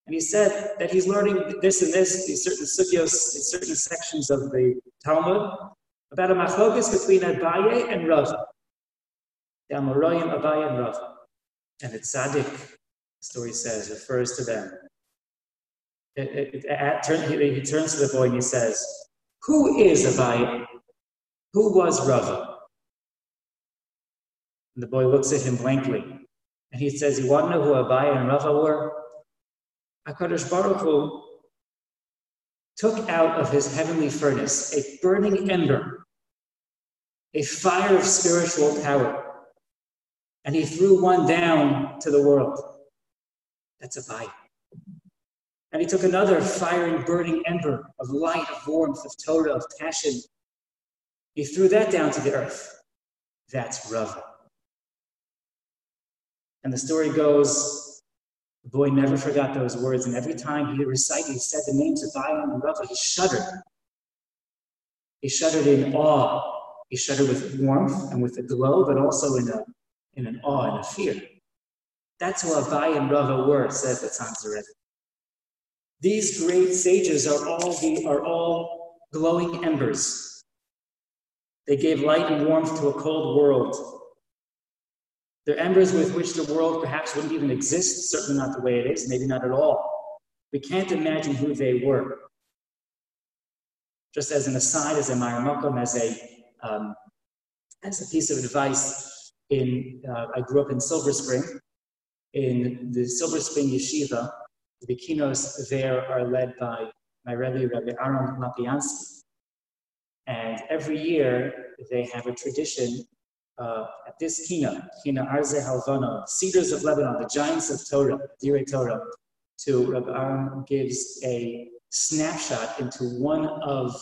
And he said that he's learning this and this, these certain sugyos, certain sections of the Talmud, about a machlokas between Abaye and Rava. The Amoraim, Abaye, and Rava. And the tzaddik, the story says, refers to them. It, it, it, at, turn, he, he, turns to the boy and he says, Who is Abaye? Who was Rava? And the boy looks at him blankly. And he says, You want to know who Abaye and Rava were? HaKadosh Baruch Hu took out of his heavenly furnace a burning ember, a fire of spiritual power, and he threw one down to the world. That's Abaye. And he took another firing, burning ember of light, of warmth, of Torah, of passion. He threw that down to the earth. That's Rava. And the story goes the boy never forgot those words, and every time he recited, he said the names of Zion and Rava, he shuddered. He shuddered in awe. He shuddered with warmth and with a glow, but also in, a, in an awe and a fear. That's who Abaye and Rava were, says the Tzantzeret. These great sages are all, the, are all glowing embers. They gave light and warmth to a cold world. They're embers with which the world perhaps wouldn't even exist, certainly not the way it is, maybe not at all. We can't imagine who they were. Just as an aside, as a Maramakom, as a um, as a piece of advice, in uh, I grew up in Silver Spring. In the Silver Spring Yeshiva, the kinos there are led by my Rebbe, Rebbe Aaron Lopiansky. And every year they have a tradition uh, at this Kina, Kina Arzei Halevanon, Cedars of Lebanon, the giants of Torah, Direi Torah, to Rabbi Aaron gives a snapshot into one of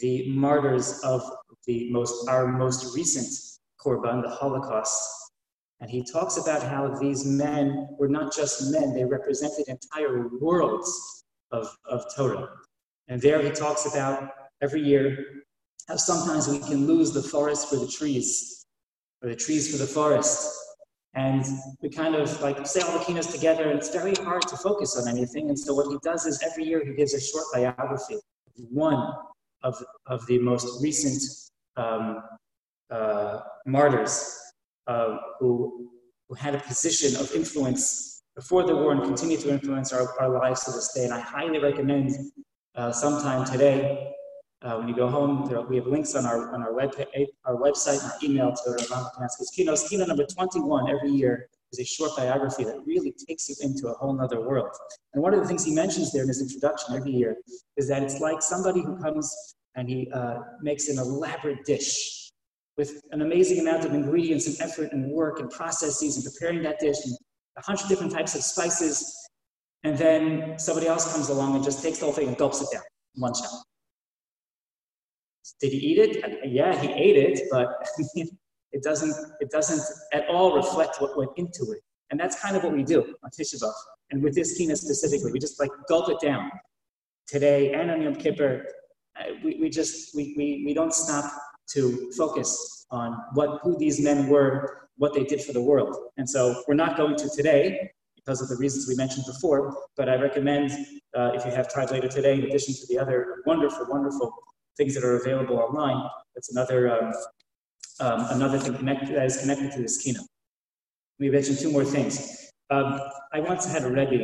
the martyrs of the most our most recent Churban, the Holocaust. And he talks about how these men were not just men, they represented entire worlds of, of Torah. And there he talks about every year how sometimes we can lose the forest for the trees or the trees for the forest. And we kind of like say all the kinos together, and it's very hard to focus on anything. And so what he does is every year he gives a short biography of one of, of the most recent um, uh, martyrs uh, who, who had a position of influence before the war and continue to influence our, our lives to this day. And I highly recommend uh, sometime today uh, when you go home, there, we have links on our on our web our website and our email to Rav Kanansky's keynote. Keynote number 21 every year is a short biography that really takes you into a whole other world. And one of the things he mentions there in his introduction every year is that it's like somebody who comes and he uh, makes an elaborate dish with an amazing amount of ingredients and effort and work and processes and preparing that dish and a hundred different types of spices. And then somebody else comes along and just takes the whole thing and gulps it down in one shot. Did he eat it? Yeah, he ate it, but it doesn't it doesn't at all reflect what went into it. And that's kind of what we do on Tisha. And with this kina specifically, we just like gulp it down. Today and on Yom Kippur, uh, we, we just we, we, we don't stop to focus on what who these men were, what they did for the world. And so we're not going to today because of the reasons we mentioned before, but I recommend uh, if you have time later today, in addition to the other wonderful, wonderful things that are available online. That's another um, um, another thing connected, that is connected to this keynote. We mentioned two more things. Um, I once had a Rebbe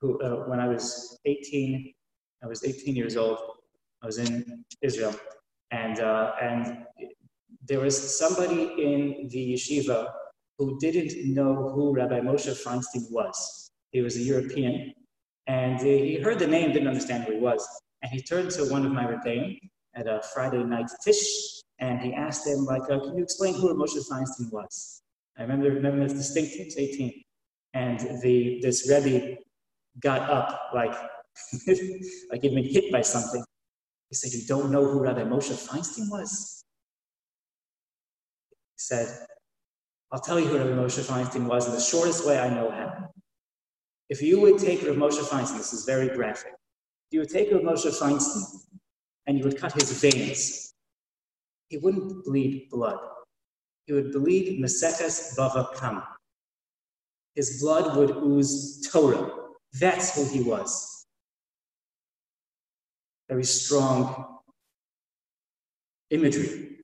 who, uh, when I was 18, I was 18 years old. I was in Israel, and uh, and there was somebody in the yeshiva who didn't know who Rabbi Moshe Feinstein was. He was a European, and he heard the name, didn't understand who he was. And he turned to one of my rebbeim at a Friday night tish, and he asked him, like, uh, can you explain who Moshe Feinstein was? I remember, remember this distinctly, he was 18. And the, this Rebbe got up, like, like he'd been hit by something. He said, you don't know who Rabbi Moshe Feinstein was? He said, I'll tell you who Rabbi Moshe Feinstein was in the shortest way I know how. If you would take Rabbi Moshe Feinstein, this is very graphic, you would take Moshe Feinstein and you would cut his veins, he wouldn't bleed blood. He would bleed Meseches Bava Kama. His blood would ooze Torah. That's who he was. Very strong imagery.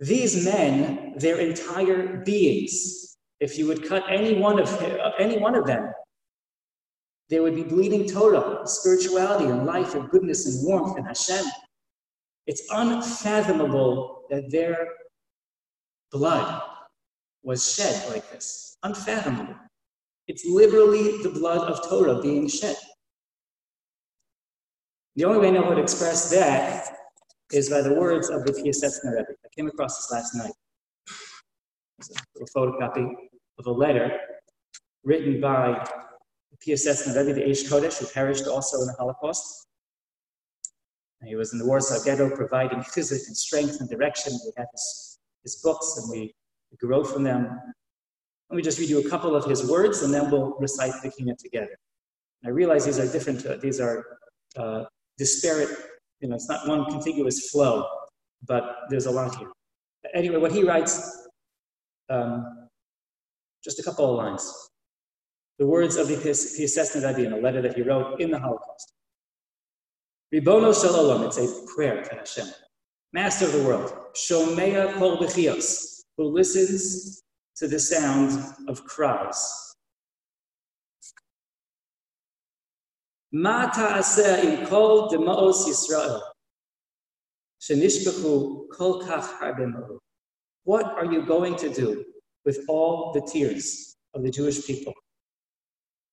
These men, their entire beings, if you would cut any one of any one of them, they would be bleeding Torah, spirituality and life and goodness and warmth and Hashem. It's unfathomable that their blood was shed like this. Unfathomable. It's literally the blood of Torah being shed. The only way I know how to express that is by the words of the Piasetzner Rebbe. I came across this last night. It's a photocopy of a letter written by Rebbe, the Aish Kodesh, who perished also in the Holocaust. He was in the Warsaw Ghetto providing chizuk and strength and direction. We have his, his books and we grow from them. Let me just read you a couple of his words and then we'll recite the Kina together. And I realize these are different, uh, these are uh, disparate, you know, it's not one contiguous flow, but there's a lot here. Anyway, what he writes, um, just a couple of lines the words of the pious Rabbi in a letter that he wrote in the Holocaust. Ribono Shalom, it's a prayer to Hashem. Master of the world, Shomea Kol Bechios, who listens to the sound of cries. Ma ta'aseh im kol demaos Yisrael, shenishbechu kol kach What are you going to do with all the tears of the Jewish people?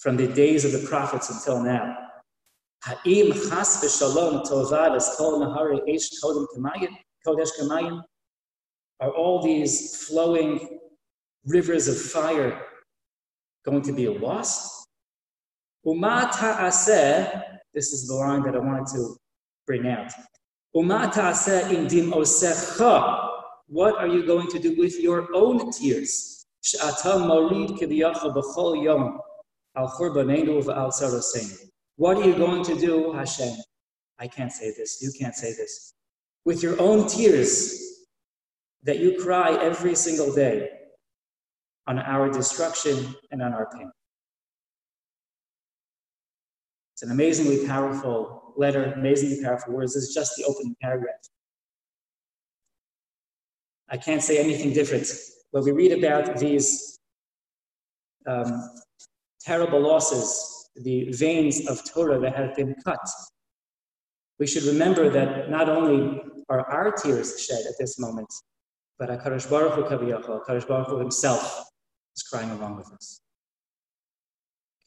from the days of the prophets until now. Are all these flowing rivers of fire going to be lost? Umata aseh, this is the line that I wanted to bring out. Umata aseh indim osecha. What are you going to do with your own tears? Sh'ata morid kiviyacha b'chol yom What are you going to do, Hashem? I can't say this. You can't say this. With your own tears that you cry every single day on our destruction and on our pain. It's an amazingly powerful letter, amazingly powerful words. This is just the opening paragraph. I can't say anything different. When we read about these um, terrible losses, the veins of Torah that have been cut, we should remember that not only are our tears shed at this moment, but HaKadosh Baruch Hu Kaviyachal, HaKadosh Baruch Hu himself is crying along with us.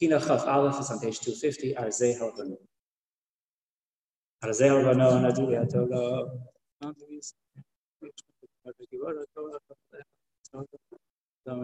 Aleph is on page 250, Arzei Halevanon. Arzei Halevanon, Nadiri Atola, لو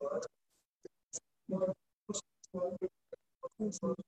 side, bucket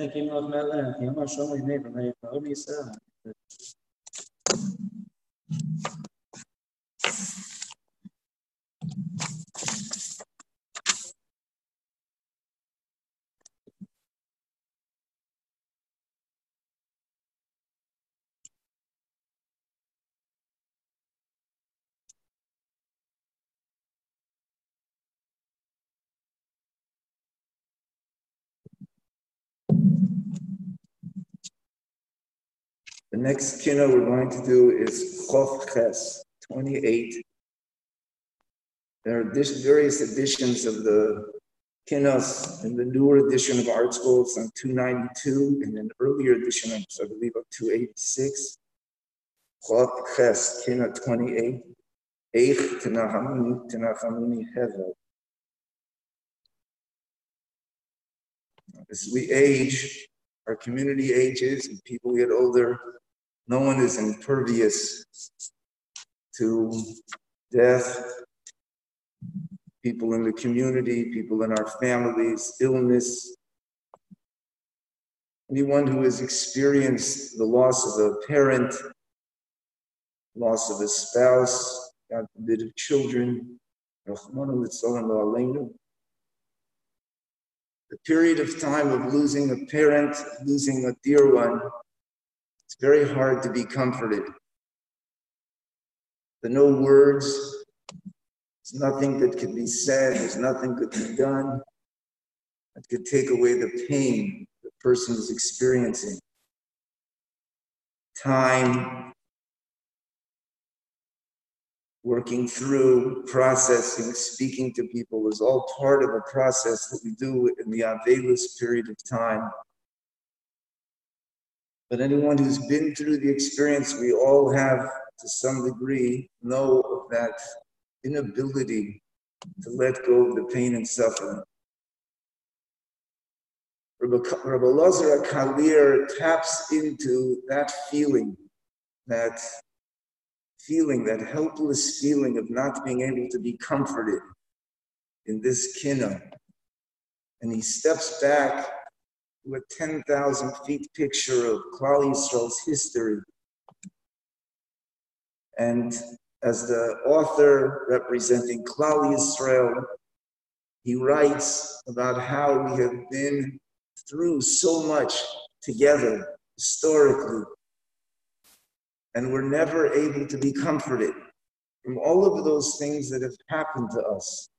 Dicen aquí en los en el Mayor Shomo y Ney, en next kina we're going to do is Chof Ches 28. There are various editions of the kinas in the newer edition of ArtScroll. It's on 292, and an earlier edition, of, I believe, of 286. Chof Ches, kina 28. Eich Tenachamuni, Tenachamuni Hevel. As we age, our community ages and people get older, no one is impervious to death. People in the community, people in our families, illness. Anyone who has experienced the loss of a parent, loss of a spouse, God forbid of children, the period of time of losing a parent, losing a dear one, it's very hard to be comforted. There are no words, there's nothing that can be said, there's nothing that can be done that could take away the pain the person is experiencing. Time, working through, processing, speaking to people is all part of a process that we do in the Avelus period of time. But anyone who's been through the experience we all have to some degree know of that inability to let go of the pain and suffering. Rabbi Lazar Kalir taps into that feeling, that feeling, that helpless feeling of not being able to be comforted in this kina. And he steps back a 10,000 feet picture of Klal Yisrael's history. And as the author representing Klal Yisrael, he writes about how we have been through so much together historically, and we're never able to be comforted from all of those things that have happened to us.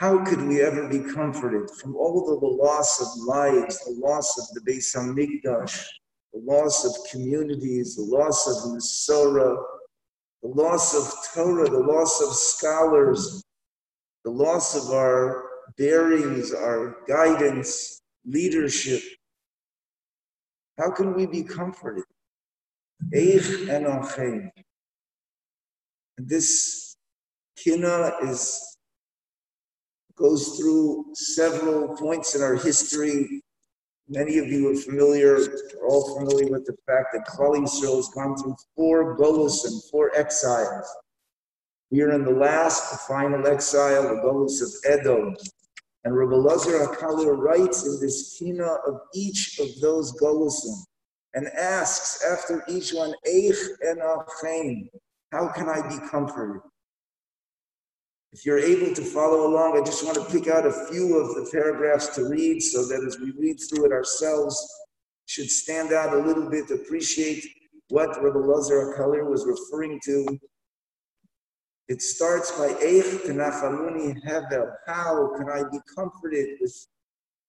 How could we ever be comforted from all of the loss of lives, the loss of the Beis Hamikdash, the loss of communities, the loss of Masorah, the loss of Torah, the loss of scholars, the loss of our bearings, our guidance, leadership. How can we be comforted? Eich Enochem. This kina is goes through several points in our history Many of you are familiar, are all familiar with the fact that Klal Yisrael has gone through four Golus and four exiles. We are in the last, the final exile, the Golus of Edom. And Rabbi Lazar HaKalir writes in this kina of each of those Golusim and asks after each one, Eich en Achaim, how can I be comforted? If you're able to follow along, I just want to pick out a few of the paragraphs to read so that as we read through it ourselves, should stand out a little bit, appreciate what Rabbi Lazar HaKalir was referring to it starts by Eich Tenachaluni Hevel. How can I be comforted with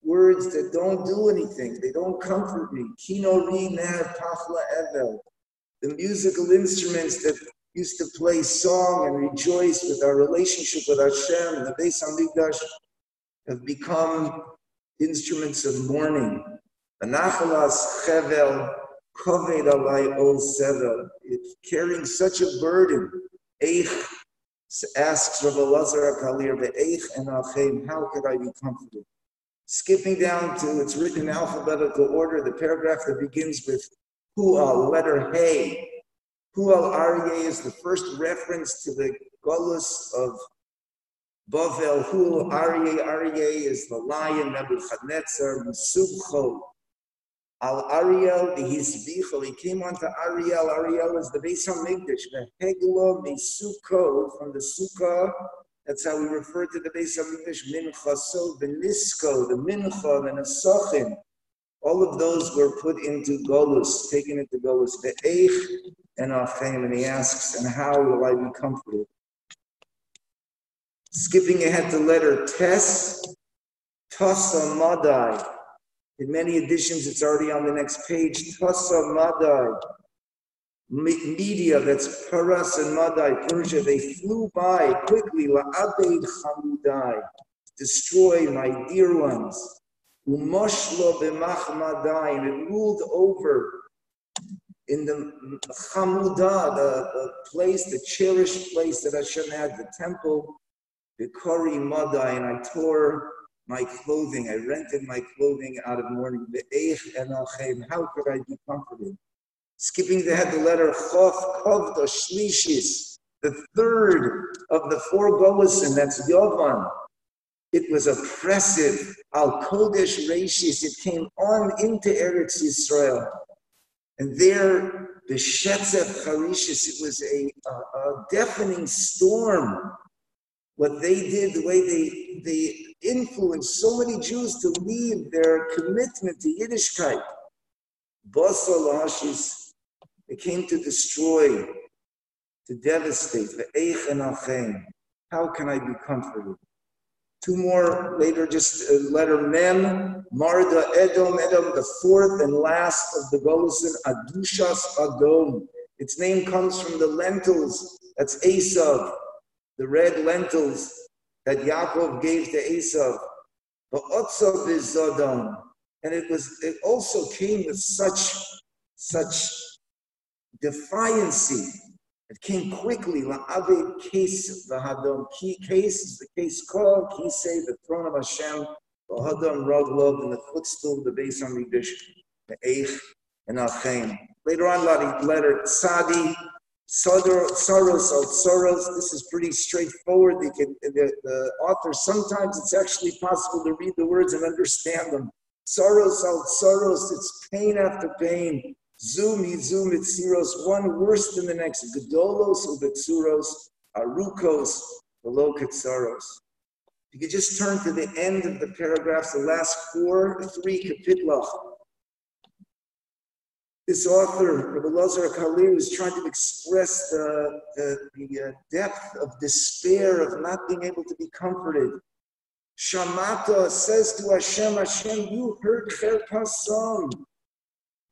words that don't do anything? They don't comfort me. Kino Ri Ner Tachla Evel. The musical instruments that used to play song and rejoice with our relationship with Hashem, the Beis Hamikdash, have become instruments of mourning. Anachalas Chevel Koved Alai Ol Sevel. It's carrying such a burden. Eich asks Rabbi Lazar Kalir, Be'eich and Achem, how could I be comforted? Skipping down to, it's written in alphabetical order, the paragraph that begins with Hual, letter Hey. Hual Aryeh is the first reference to the Golus of Bavel. Hual Aryeh, Aryeh is the lion, Nebuchadnezzar, Mesubcho, Al Ariel the Hisbichel. He came onto Ariel. Ariel is the Beis Hamikdash, the Hegla Mesuko from the Sukkah. That's how we refer to the Beis Hamikdash. Mincha, so the Nisko, the Mincha, the Nesachim. All of those were put into Golus, taken into Golus. The Eich and Achem, and he asks, and how will I be comforted? Skipping ahead to letter Tes, Tasa Madai. In many editions, it's already on the next page. Tasa Madai. Media, that's Paras and Madai, Persia, they flew by quickly, La'abed Hamudai, destroy my dear ones. Umoshlo b'machmadai, and it ruled over in the Chamudah, the, the place, the cherished place that Hashem had, the temple, the Kori Madai, and I tore my clothing. I rented my clothing out of mourning. The Eich Enochem, How could I be comforted? Skipping ahead, the letter Chof Kovda Shlishis, the third of the four Golusim, that's Yovan. It was oppressive. Al Kodesh Reishis, it came on into Eretz Yisrael. And there, the Shetzef Harishis, it was a, a, a deafening storm what they did, the way they, they influenced so many Jews to leave their commitment to Yiddishkeit. Basal Hashis, they came to destroy, to devastate. How can I be comforted? Two more later, just a letter Mem, Marda, Edom, Edom, the fourth and last of the Golusim, Adushas Adom. Its name comes from the lentils. That's Esav the red lentils that Yaakov gave to Esav. But Otzav is. And it was it also came with such such defiancy. It came quickly. La'avid case the v'hadom. Key case is the case called. say the throne of Hashem. V'hadom raglov, and the footstool of the Beis Hamikdash. The Eich and Achem. Later on, letter Tzadi Soros of Soros. This is pretty straightforward. Can, the, the, author, sometimes it's actually possible to read the words and understand them. Soros out Soros, it's pain after pain. Zoom, it's Siros, one worse than the next. Gedolos, Ubetsuros, Arukos, below. You could just turn to the end of the paragraphs, the last four, three kapitlach this author, Rabbi Lazar Kalir, is trying to express the, the, the uh, depth of despair of not being able to be comforted. Shamata says to Hashem, Hashem, you heard Cherpasam.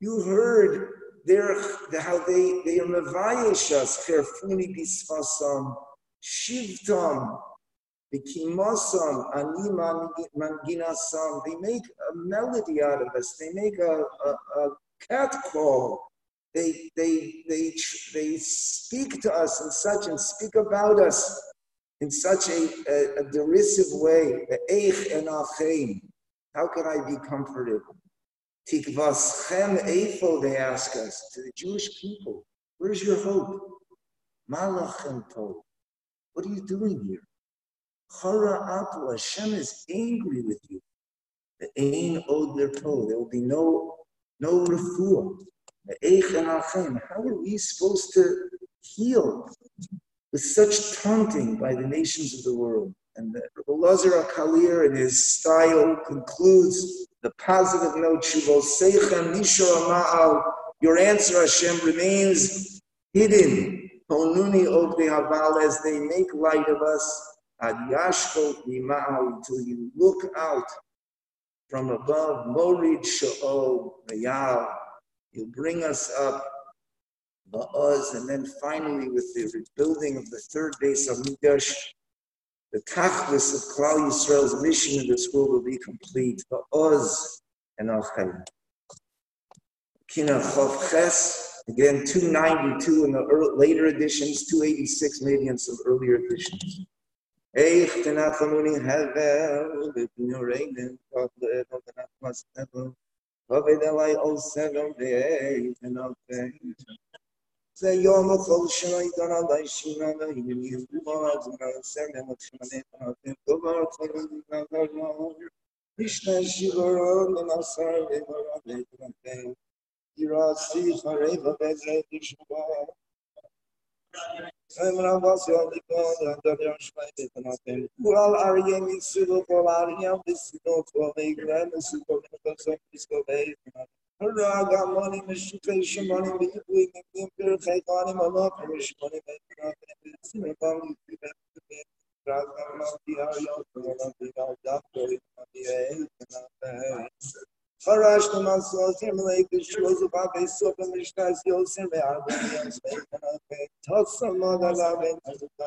You heard their, how they, they are mevayesh us, Cherfuni bisfasam, Shivtam, Bikimasam, Ani manginasam. They make a melody out of us. They make a, a, a cat call. They, they, they, they speak to us in such and speak about us in such a, a, a derisive way. And. How can I be comforted? Tikvaschem Eifo, they ask us, to the Jewish people, where's your hope? Malachim told, what are you doing here? Chara Atu, Hashem is angry with you. The Ein Od Lerto, there will be no, no refuah. How are we supposed to heal with such taunting by the nations of the world? And Rabbi Lazar Kalir, in his style, concludes the positive note, your answer, Hashem, remains hidden. As they make light of us, until you look out from above, Morid Sha'ol, you bring us up, Ba'az, and then finally with the rebuilding of the third Beis Hamikdash, the tachlis of Klal Yisrael's mission in this world will be complete. Ba'oz and al Kina Chav Ches, again 292 in the early, later editions, 286 maybe in some earlier editions. Eich tenachamuni hevel v'pnureinen kavle v'nachmas nevel v'aved elai ol sevel v'eich and al يوم خلشنا إذن الله إشنا لا إليه بواتنا سلامتنا نتنا بواتنا نتنا إشنا شبران نصر بواتنا نتنا İrasi hareba bezeti şuba. Semra basya dikana dalyan şmayde tanate. Kural arye misido kolar yam bisido tova igre misido kasa misido bey tanate. Money mishukay shimani bihibui nikim pir chaitani malak mishmani betanatem. Simabam yukibet Raga mandi aryo kol mandi aryo kol mandi aryo Farash no maso termalay bishoz ba beso ba mishnas yosin be arbiyans be kana be totsam magala be tazuka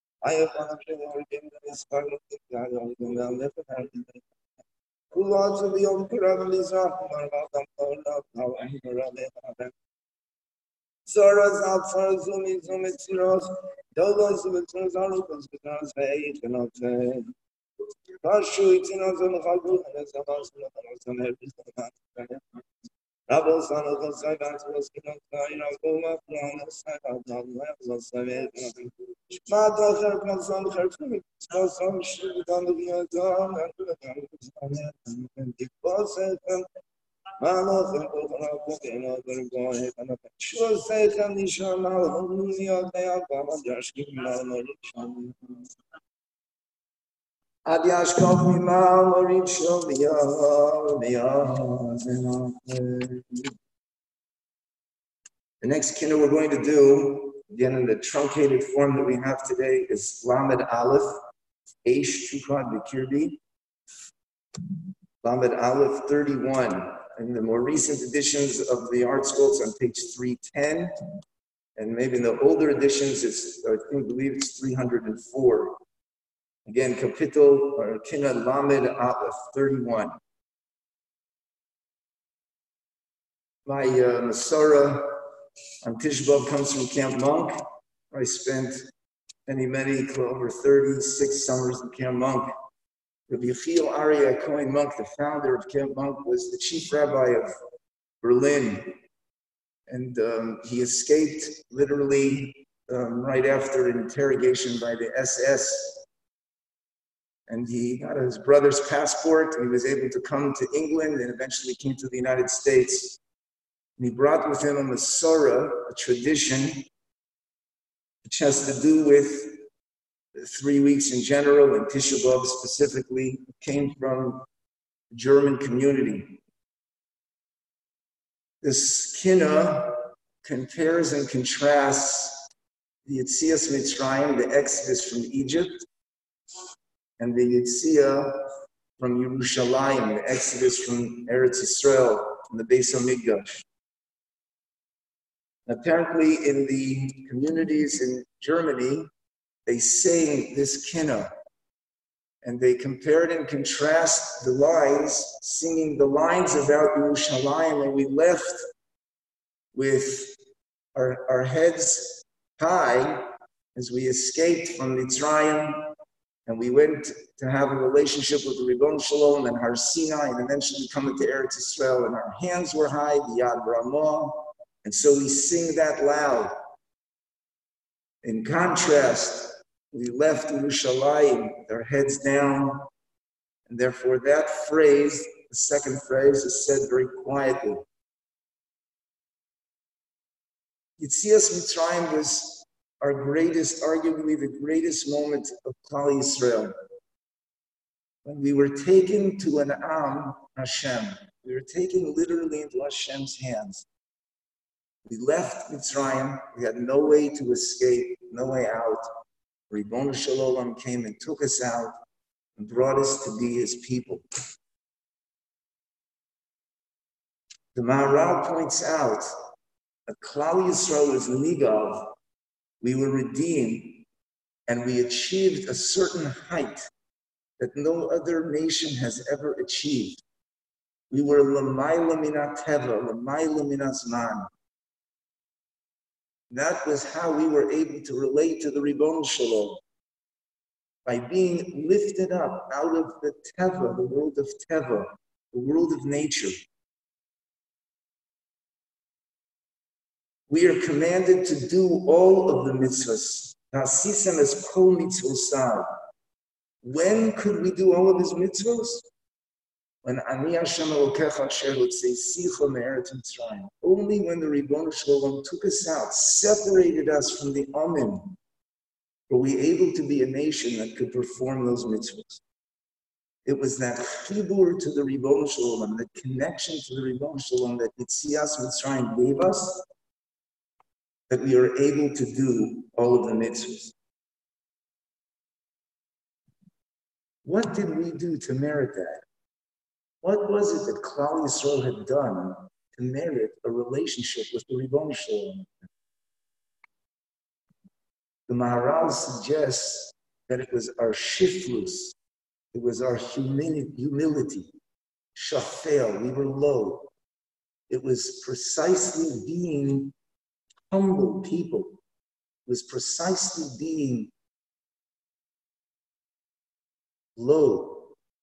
Ay Father, forgiveness, perfect God, all the well live and happy. Who was the unparalleled of Marvadam, Lord of our Amen. Soros alfas umis umitsiros, dolos umitsiros alfas umitsiros ve eğitinote. Başı itinote, halbuken ezabasını tanısan her bir zaman. The Sagat was given to Yaguma from the Sagat of the Sagat. Mother her son her food. So some should on the Yadam and the and the process and Mano the Open in other boy and a sure say can the Shama who knew they are Bama Jashki Mano. עד ישקוף The next kinder we're going to do, again in the truncated form that we have today, is Lamed Aleph, Aish Tukad Bikirbi. Lamed Aleph 31. In the more recent editions of the ArtScrolls, on page 310, and maybe in the older editions, it's I think believe it's 304. Again, Kapitel or Kina Lamed Aleph 31. My uh, Masora on Tishbav comes from Camp Munk. I spent many, many, over 36 summers in Camp Munk. Rabbi Yechiel Aryeh Cohen Munk, the founder of Camp Munk, was the chief rabbi of Berlin. And um, he escaped literally um, right after an interrogation by the SS and he got his brother's passport and he was able to come to England and eventually came to the United States. And he brought with him a Masorah, a tradition, which has to do with three weeks in general and Tisha B'Av specifically, came from the German community. This kina compares and contrasts the Yetzias Mitzrayim, the exodus from Egypt, and the Yitzia from Yerushalayim, the Exodus from Eretz Israel, from the Beis Hamikdash. Apparently, in the communities in Germany, they sang this kinna, and they compared and contrast the lines, singing the lines about Yerushalayim, and we left with our, our heads high as we escaped from Mitzrayim and we went to have a relationship with the Shalom and Har Sinai and eventually coming to Eretz Israel and our hands were high, the Yad Ramah, and so we sing that loud. In contrast, we left Yerushalayim with our heads down, and therefore that phrase, the second phrase, is said very quietly. Yitzias Mitzrayim was our greatest, arguably the greatest moment of Klal Yisrael. When we were taken to an Am Hashem, we were taken literally into Hashem's hands. We left Mitzrayim. We had no way to escape, no way out. Ribon Shalom came and took us out and brought us to be his people. The Maharal points out that Klal Yisrael is Nigav. We were redeemed and we achieved a certain height that no other nation has ever achieved. We were Lamaila Teva, Lamaila Minazman. That was how we were able to relate to the Ribbon Shalom. By being lifted up out of the Teva, the world of Teva, the world of nature. We are commanded to do all of the mitzvahs. Nasisem as kol mitzvosar. When could we do all of his mitzvahs? when Ani Hashem Elokecha Asher say Sicha Me'eret Mitzrayim. Only when the Ribbon Shalom took us out, separated us from the Amen, were we able to be a nation that could perform those mitzvahs. It was that chibur to the Ribbon Shalom, the connection to the Ribbon Shalom that Yitzias Mitzrayim gave us, that we are able to do all of the mitzvahs. What did we do to merit that? What was it that Klal Yisrael had done to merit a relationship with the Ribbon Shalom? The Maharal suggests that it was our shiflus, it was our humility, humility. Shafel, we were low. It was precisely being humble people. Was precisely being low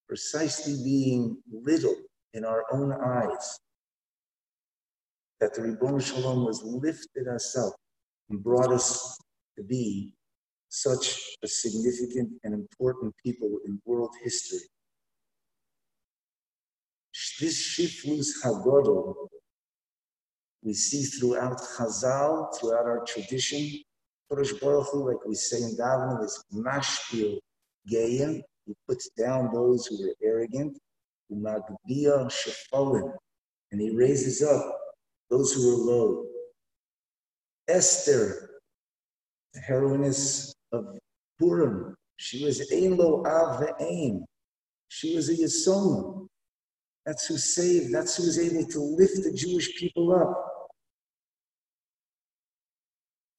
precisely being little in our own eyes, that the Ribbon Shalom was lifted us up and brought us to be such a significant and important people in world history. This Shiflus Hagodol we see throughout Chazal, throughout our tradition. Kodesh Baruch Hu, like we say in Davening, is Mashpil Geya, he puts down those who are arrogant, and he raises up those who are low. Esther, the heroiness of Purim, she was Ein Lo Av Ve'ain. She was a Yasoma. That's who saved, that's who was able to lift the Jewish people up.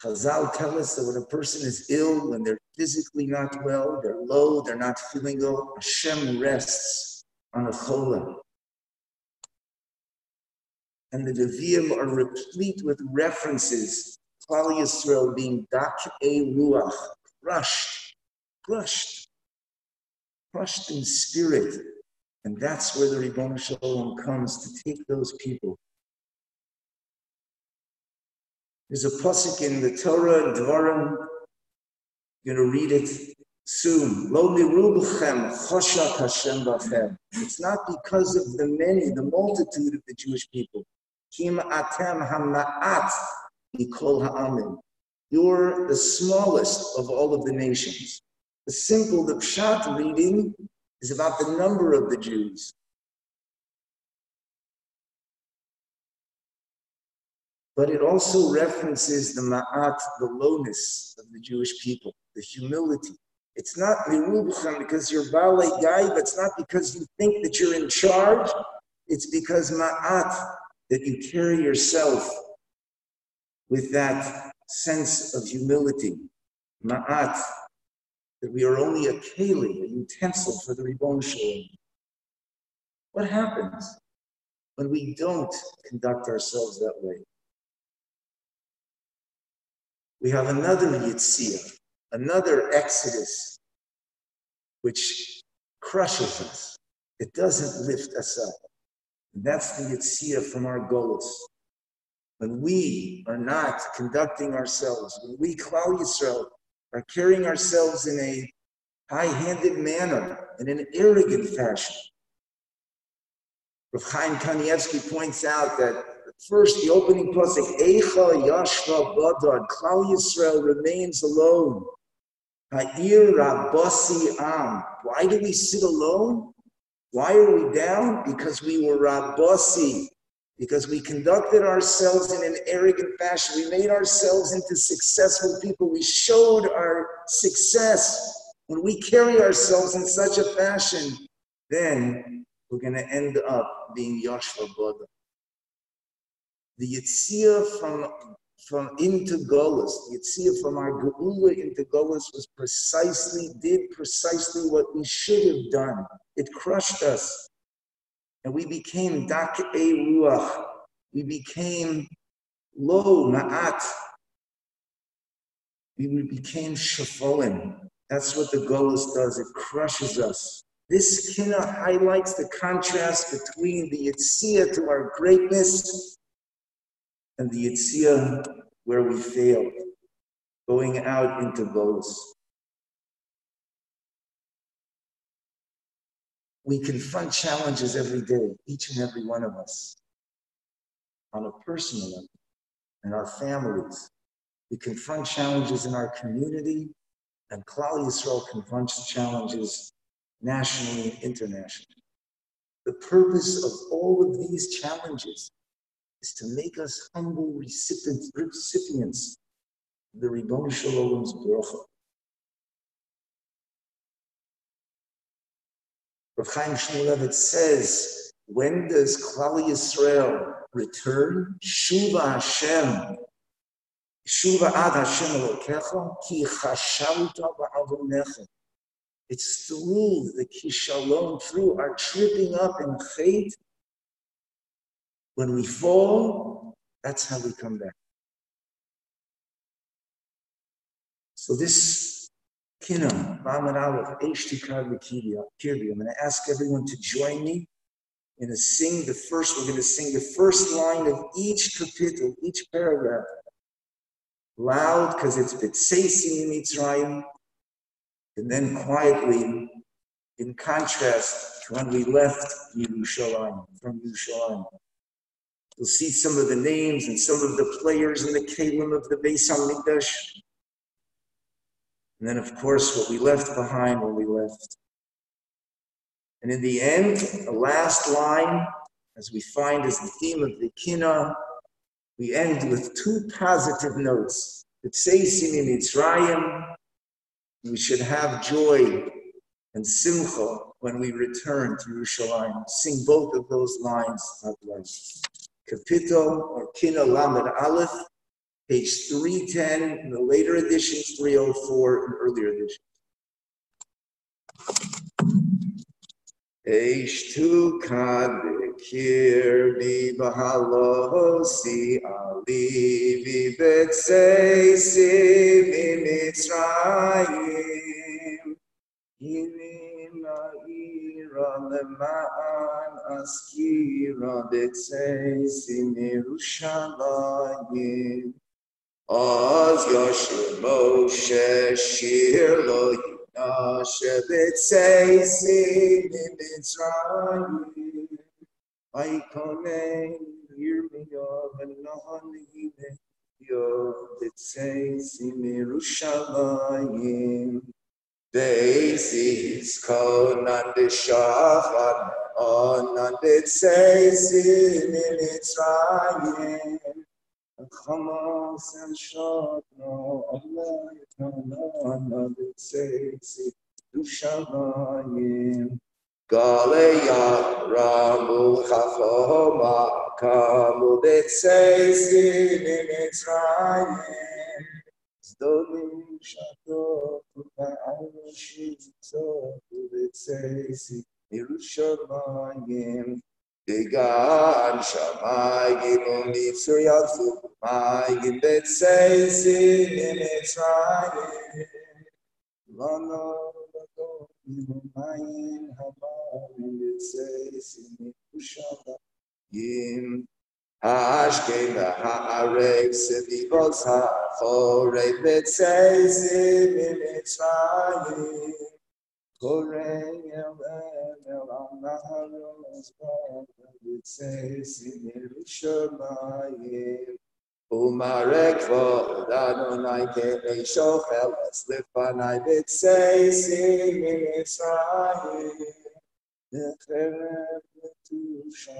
Chazal tell us that when a person is ill, when they're physically not well, they're low, they're not feeling well, Hashem rests on a chola. And the Deviim are replete with references, Klal Yisrael being dak e ruach, crushed, crushed, crushed in spirit. And that's where the Ribbon Shalom comes to take those people There's a pasuk in the Torah, Dvarim. You're going to read it soon. Lo mirubchem choshat Hashem b'chem. It's not because of the many, the multitude of the Jewish people. Kim atem hama'at mikol ha'amin. You're the smallest of all of the nations. The simple, the pshat reading is about the number of the Jews. But it also references the ma'at, the lowness of the Jewish people, the humility. It's not mirubcham because you're ballet guy, but it's not because you think that you're in charge. It's because ma'at, that you carry yourself with that sense of humility. Ma'at, that we are only a keli, a utensil for the Ribbon Shalom. What happens when we don't conduct ourselves that way? We have another Yitzia, another Exodus, which crushes us. It doesn't lift us up. And that's the Yitzia from our goals. When we are not conducting ourselves, when we, Klal Yisrael, are carrying ourselves in a high-handed manner, in an arrogant fashion. Rav Chaim Kanievsky points out that first, the opening pasuk, Eicha Yashva Badad, Klal Yisrael remains alone. Ha'ir Rabbasi Am. Why do we sit alone? Why are we down? Because we were Rabbasi, because we conducted ourselves in an arrogant fashion. We made ourselves into successful people. We showed our success. When we carry ourselves in such a fashion, then we're going to end up being Yashva Boda. The Yitzia from, from into Golas, the Yitzia from our Geula into Golas was precisely, did precisely what we should have done. It crushed us. And we became dak'e ruach. We became lo ma'at. We became shafolim. That's what the Golas does. It crushes us. This kina highlights the contrast between the Yitzia to our greatness and the Yitzia where we failed, going out into Golas. We confront challenges every day, each and every one of us, on a personal level, in our families. We confront challenges in our community, and Klal Yisrael confronts challenges nationally and internationally. The purpose of all of these challenges is to make us humble recipients, recipients of the Ribbon Shalom's bracha. Rav Chaim Shmulevitz says, when does Klal Yisrael return? Shuva Hashem. Shuva ad Hashem Elokecha, ki chashalta ba'avonecha. It's through the kishalom, through our tripping up in faith. When we fall, that's how we come back. So this Kinam, Aleph. I'm going to ask everyone to join me. I'm going to sing the first, we're going to sing the first line of each kapitel, each paragraph, loud because it's Bitsesi Mitzrayim, and then quietly, in contrast to when we left Yerushalayim, from Yerushalayim. You'll see some of the names and some of the players in the Kalim of the Beis HaMikdash. And then, of course, what we left behind when we left. And in the end, the last line, as we find is the theme of the Kina, we end with two positive notes. It says in Mitzrayim, we should have joy and simcha when we return to Yerushalayim. Sing both of those lines out loud. Kapitel or Kina Lamed Aleph, page 310 in the later editions, 304 in earlier editions. Eish tu kad kirbi bahalosi alivi betseisi mimitzrayim Yirim na'ira lema'an askira betseisi mirushalayim Az Yoshe Moshe Shir Lo Yinashe B'Tzeisi Mitzrayim Vayikonen Yirmiyav V'Nohan Hine Yo B'Tzeisi Mirushalayim Deisi Hiskonan B'Shafat Onan B'Tzeisi Mitzrayim Hamas and no, Allah, no, no, it says, Ramu Chachoma Kamu Betseisi Nimitzrayim Zdolim Shato Ba'anushim Zotu Betseisi Yerushalayim Began Shamayim Umitzu Yazu Mayim Betseisi Nimitzrayim Lano Mayim Hamayim Betseisi Yerushalayim. Ashken ha'arek sedivos betseizim imitzrayim Korei el el al-naharos betseizim Yerushalayim Umarek vod Adonai ke'ei shochel es lefanai betseizim imitzrayim Necherem letusha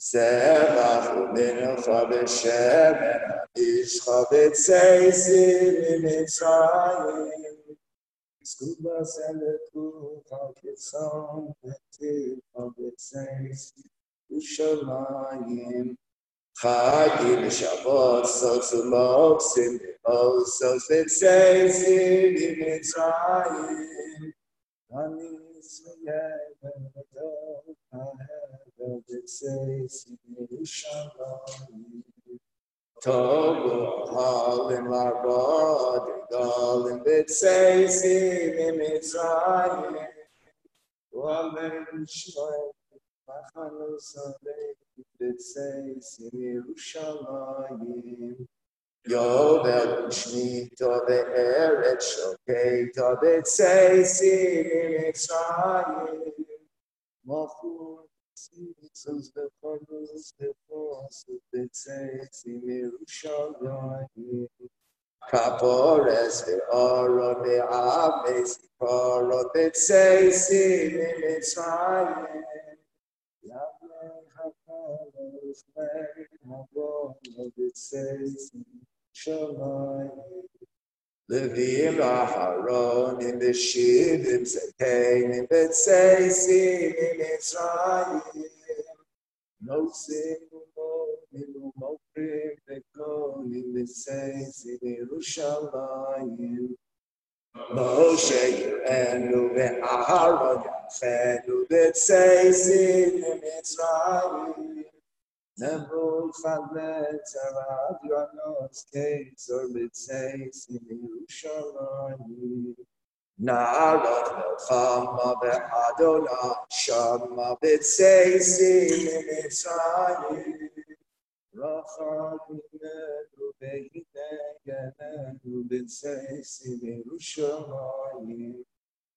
Zerach und Mincha beshemen Ischcha betzeisim in Mitzrayim Skuba zeleku vakitzom Betilcha betzeisim Ushalayim Chagim shavot sotzum oksim Osos betzeisim in Mitzrayim Anis Togo halin larbod galin betseisi mimitzrayim Wamen shoy machanus alei betseisi Yerushalayim Yovel Shmita ve'eret betseisi mimitzrayim Mafur tzitzus v'chorus v'fos betseisi Yerushalayim Kapores ve'ara ve'aves Kara betseisi mimitzrayim Yavnei hakalos le'in ha'bon betseisi Yerushalayim Levim Aharon in the Shivim Zekein in Betseisim in Mitzrayim Nosim Umonim Umokrim Bekon in Betseisim in Yerushalayim Moshe Yerenu ve'Aharon Yachenu Betseisim in Mitzrayim Nebu Chalet Zarad Ranos Ketzor B'tzeis in Yerushalayim Na'arach Melchama Be'adonai Shama B'tzeis in Mitzrayim Rachad Minenu Be'hinei Yanenu B'tzeis in Yerushalayim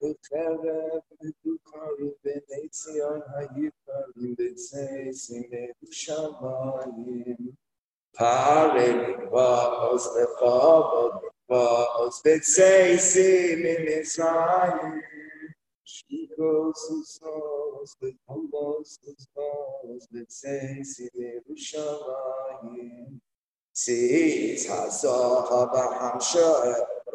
tzvachim ve'ishei nechochim v'tzeisim imitzrayim Ucherev v'dukarim v'netzion ha'yikarim v'tzeisim Yerushalayim Pare mikvaos v'chavod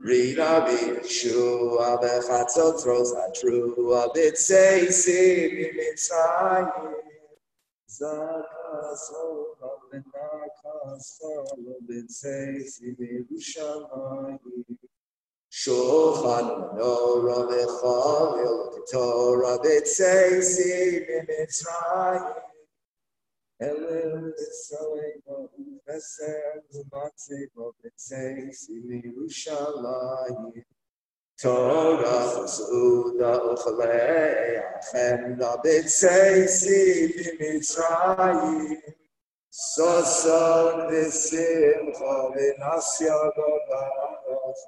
Read Rabbi Yeshua, Bechatzot throws a true, a bit say, see, Mitzrayim, Zakasol, Benakasol, a bit say, see, Yerushalayim, a bit Bechavil, a bit say, see, Mitzrayim, Eleu Yisrael, Vesem, Matzei, Bobetzei, Simi, Rushalayim. Torah, Suda, Ochalei, Achem, Rabetzei, Simi, Mitzrayim. Soson, Vesim, Chavin, Asya, Gora,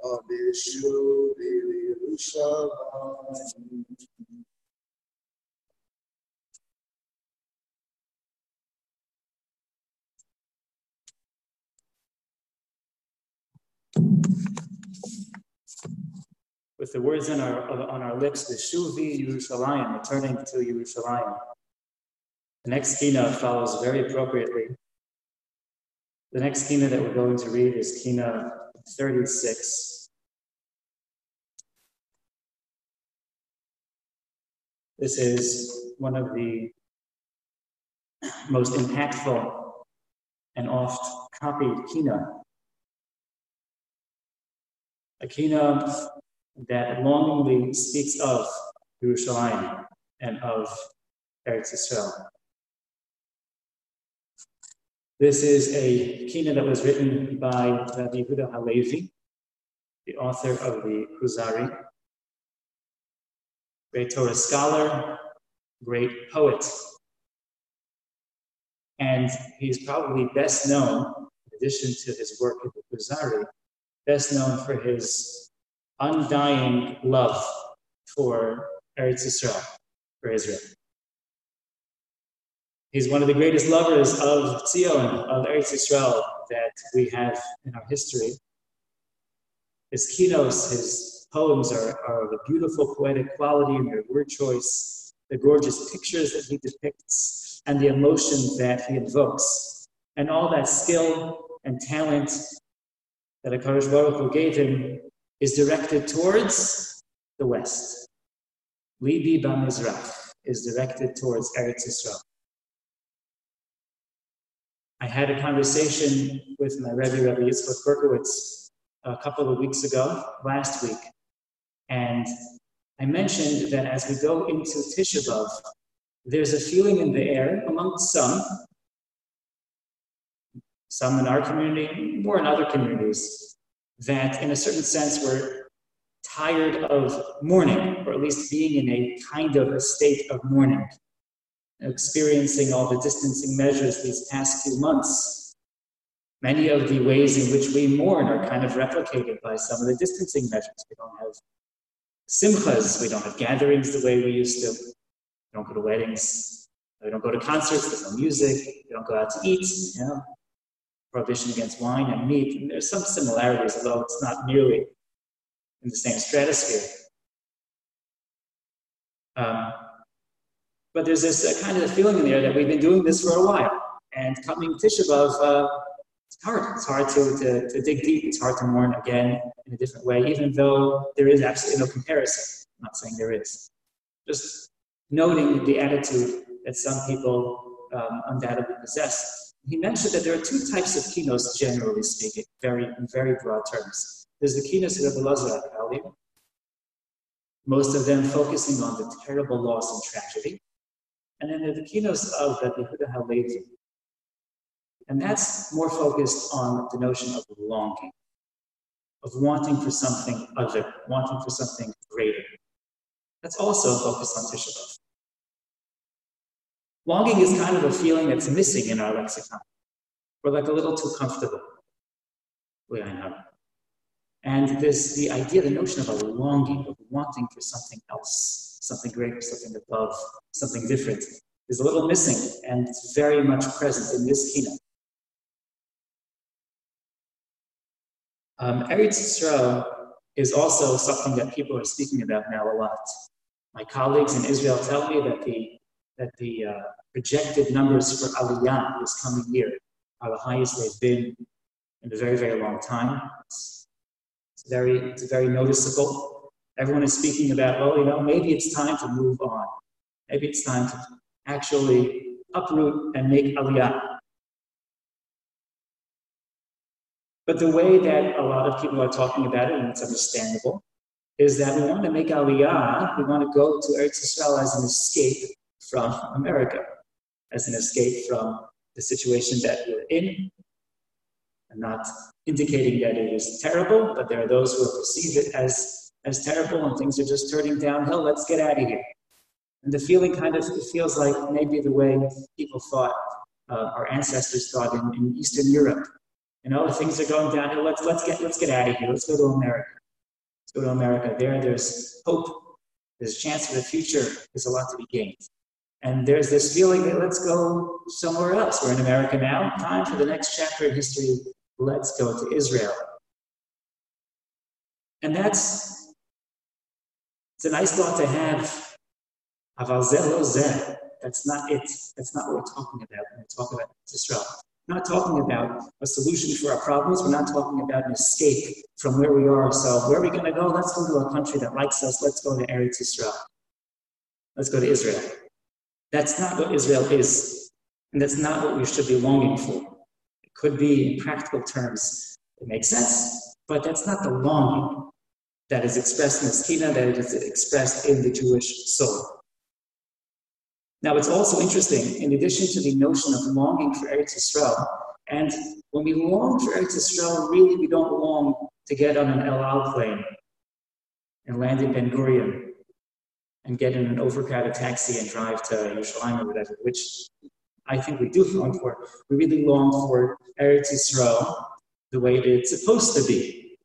Chavin, Shuri, Yerushalayim. With the words on our, on our lips, the Shuvi Yerushalayim, returning to Yerushalayim. The next kina follows very appropriately. The next kina that we're going to read is kina 36. This is one of the most impactful and oft copied kina. A kina that longingly speaks of Yerushalayim and of Eretz Israel. This is a kina that was written by Rabbi Yehuda Halevi, the author of the Kuzari, great Torah scholar, great poet. And he's probably best known, in addition to his work in the Kuzari, best known for his undying love for Eretz Israel, for Israel. He's one of the greatest lovers of Zion, of Eretz Israel that we have in our history. His kinos, his poems are, are of a beautiful poetic quality in their word choice, the gorgeous pictures that he depicts, and the emotion that he invokes. And all that skill and talent that HaKadosh Baruch Hu gave him is directed towards the West. Libi Bamizrach is directed towards Eretz Israel. I had a conversation with my Rebbe, Rebbe Yitzchak Berkowitz, a couple of weeks ago, last week, and I mentioned that as we go into Tisha B'Av, there's a feeling in the air among some, some in our community, more in other communities, that in a certain sense we're tired of mourning, or at least being in a kind of a state of mourning. Experiencing all the distancing measures these past few months, many of the ways in which we mourn are kind of replicated by some of the distancing measures. We don't have simchas, we don't have gatherings the way we used to, we don't go to weddings, we don't go to concerts, there's no music, we don't go out to eat, you know, prohibition against wine and meat. And there's some similarities, although it's not nearly in the same stratosphere. Um, but there's this uh, kind of feeling in there that we've been doing this for a while. And coming Tisha B'Av, uh, it's hard. It's hard to, to, to dig deep. It's hard to mourn again in a different way, even though there is absolutely no comparison. I'm not saying there is. Just noting the attitude that some people um, undoubtedly possess. He mentioned that there are two types of kinos, generally speaking, very in very broad terms. There's the kinos of the Lazar most of them focusing on the terrible loss and tragedy and then the kinos of the Yehuda Halevi. And that's more focused on the notion of longing, of wanting for something other, wanting for something greater. That's also focused on Tisha B'Av. Longing is kind of a feeling that's missing in our lexicon. We're like a little too comfortable. We I know. And there's the idea, the notion of a longing, of wanting for something else, something greater, something above, something different, is a little missing and very much present in this keynote. Um, Eretz Yisrael is also something that people are speaking about now a lot. My colleagues in Israel tell me that the that the uh, projected numbers for Aliyah this coming year are the highest they've been in a very, very long time. It's, it's very, it's very noticeable. Everyone is speaking about, well, you know, maybe it's time to move on. Maybe it's time to actually uproot and make aliyah. But the way that a lot of people are talking about it, and it's understandable, is that we want to make Aliyah, we want to go to Eretz Israel as an escape from America, as an escape from the situation that we're in. I'm not indicating that it is terrible, but there are those who perceive it as, as terrible and things are just turning downhill. Let's get out of here. And the feeling kind of feels like maybe the way people thought, uh, our ancestors thought in, in Eastern Europe. You know, things are going downhill. Let's let's get let's get out of here. Let's go to America. Let's go to America. There, there's hope. There's a chance for the future. There's a lot to be gained. And there's this feeling that let's go somewhere else. We're in America now. Time for the next chapter in history. Let's go to Israel. And that's it's a nice thought to have that's not it. That's not what we're talking about when we talk about Israel. We're not talking about a solution for our problems. We're not talking about an escape from where we are. So where are we going to go? Let's go to a country that likes us. Let's go to Eretz Israel. Let's go to Israel. That's not what Israel is. And that's not what we should be longing for. It could be in practical terms. It makes sense, but that's not the longing that is expressed in the Skina, that is expressed in the Jewish soul. Now, it's also interesting, in addition to the notion of longing for Eretz Yisrael, and when we long for Eretz Yisrael, really we don't long to get on an El Al plane and land in Ben Gurion and get in an overcrowded taxi and drive to Yerushalayim or whatever, which I think we do long for. We really long for Eretz Yisrael the way it's supposed to be.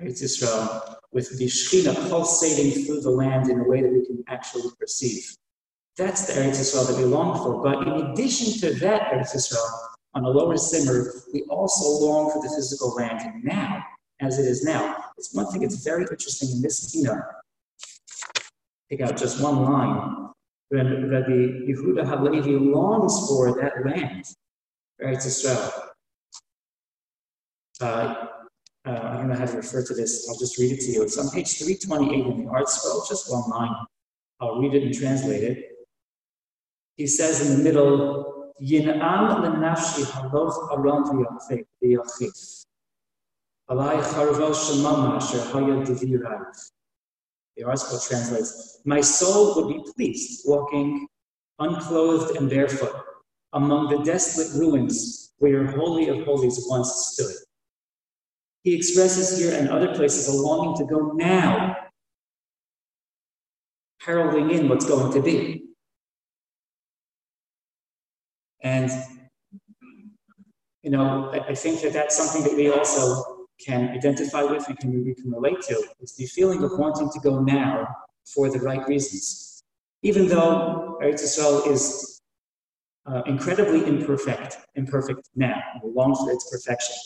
Eretz Yisrael with the Shekhinah pulsating through the land in a way that we can actually perceive. That's the Eretz Yisrael that we long for. But in addition to that Eretz Yisrael, on a lower simmer, we also long for the physical land now, as it is now. It's one thing that's very interesting in this kina. Take out just one line. When Rabbi Yehuda Halevi longs for that land, Eretz Yisrael. Uh, uh, I don't know how to refer to this. I'll just read it to you. It's on page 328 in the ArtScroll, just one line. I'll read it and translate it he says in the middle, Yin'am l'nafshi haloch aron v'yachif. Alai charvo shemama asher haya devirav. The ArtScroll translates, My soul would be pleased walking unclothed and barefoot among the desolate ruins where Holy of Holies once stood. He expresses here and other places a longing to go now, heralding in what's going to be. And, you know, I think that that's something that we also can identify with and can, we can relate to. is the feeling of wanting to go now for the right reasons. Even though Eretz Yisrael is uh, incredibly imperfect, imperfect now, we long for its perfection.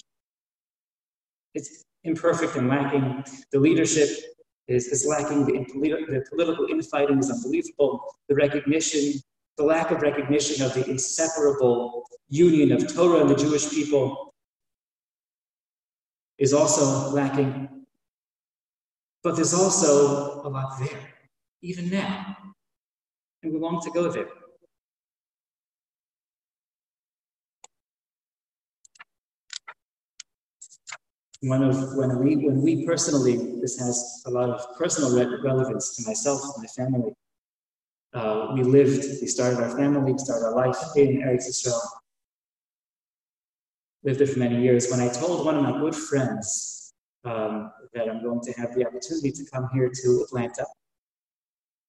It's imperfect and lacking. The leadership is, is lacking. The, the political infighting is unbelievable. The recognition the lack of recognition of the inseparable union of Torah and the Jewish people is also lacking. But there's also a lot there, even now. And we long to go there. One of when we when we personally, this has a lot of personal relevance to myself, my family uh, we lived, we started our family, we started our life in Eretz Israel. Lived there for many years. When I told one of my good friends um, that I'm going to have the opportunity to come here to Atlanta,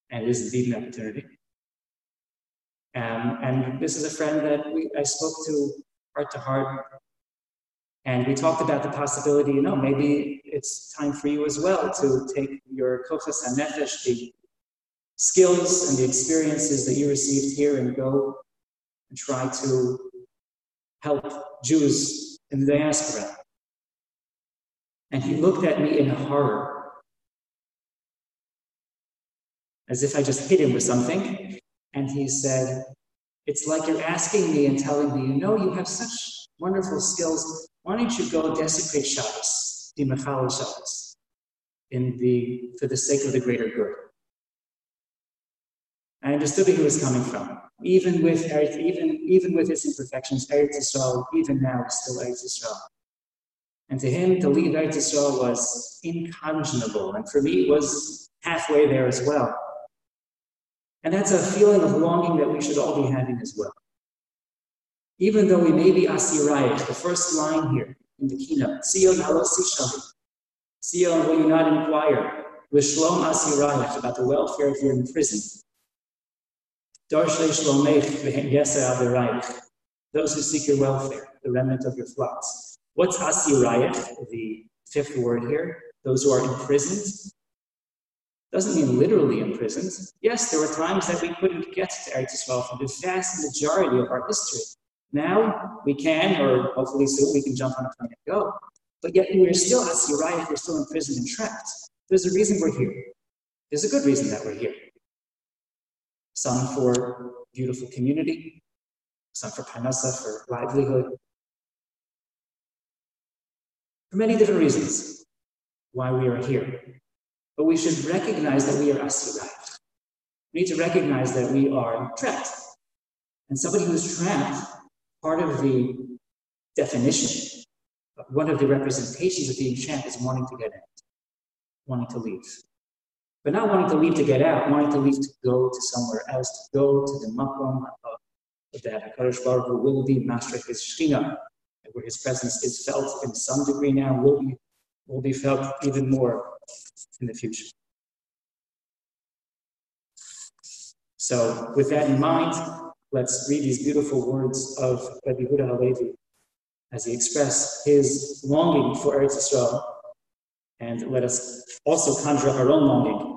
and it is indeed an opportunity. Um, and this is a friend that we, I spoke to heart to heart, and we talked about the possibility, you know, maybe it's time for you as well to take your kochas hanefesh, the skills and the experiences that you received here and go and try to help Jews in the diaspora. And he looked at me in horror, as if I just hit him with something. And he said, It's like you're asking me and telling me, you know, you have such wonderful skills. Why don't you go desecrate Shabbos, the Mechal Shabbos, in the, for the sake of the greater good? I understood where he was coming from. Even with Eretz, even, even with his imperfections, Eretz Yisrael, even now, is still Eretz Yisrael. And to him, to leave Eretz Yisrael was inconscionable. And for me, it was halfway there as well. And that's a feeling of longing that we should all be having as well. Even though we may be Asirayach, the first line here in the keynote, Sion halosi shali. Sion, will you not inquire? With Shlom Asirayach, about the welfare of your imprisoned. Those who seek your welfare, the remnant of your flocks. What's Asirayach, the fifth word here? Those who are imprisoned. Doesn't mean literally imprisoned. Yes, there were times that we couldn't get to Eretz Yisrael for the vast majority of our history. Now we can, or hopefully soon we can jump on a plane and go. But yet we're still Asirayach, we're still imprisoned and trapped. There's a reason we're here. There's a good reason that we're here. Some for beautiful community, some for parnasa, for livelihood. For many different reasons why we are here. But we should recognize that we are asirayach. We need to recognize that we are trapped. And somebody who's trapped, part of the definition, one of the representations of being trapped is wanting to get out, wanting to leave. But not wanting to leave to get out, wanting to leave to go to somewhere else, to go to the makom that HaKadosh Baruch Hu will be master of his Shekhinah, where his presence is felt in some degree now, will be, will be felt even more in the future. So, with that in mind, let's read these beautiful words of Rabbi Yehuda Halevi as he expressed his longing for Eretz Yisrael, and let us also conjure our own longing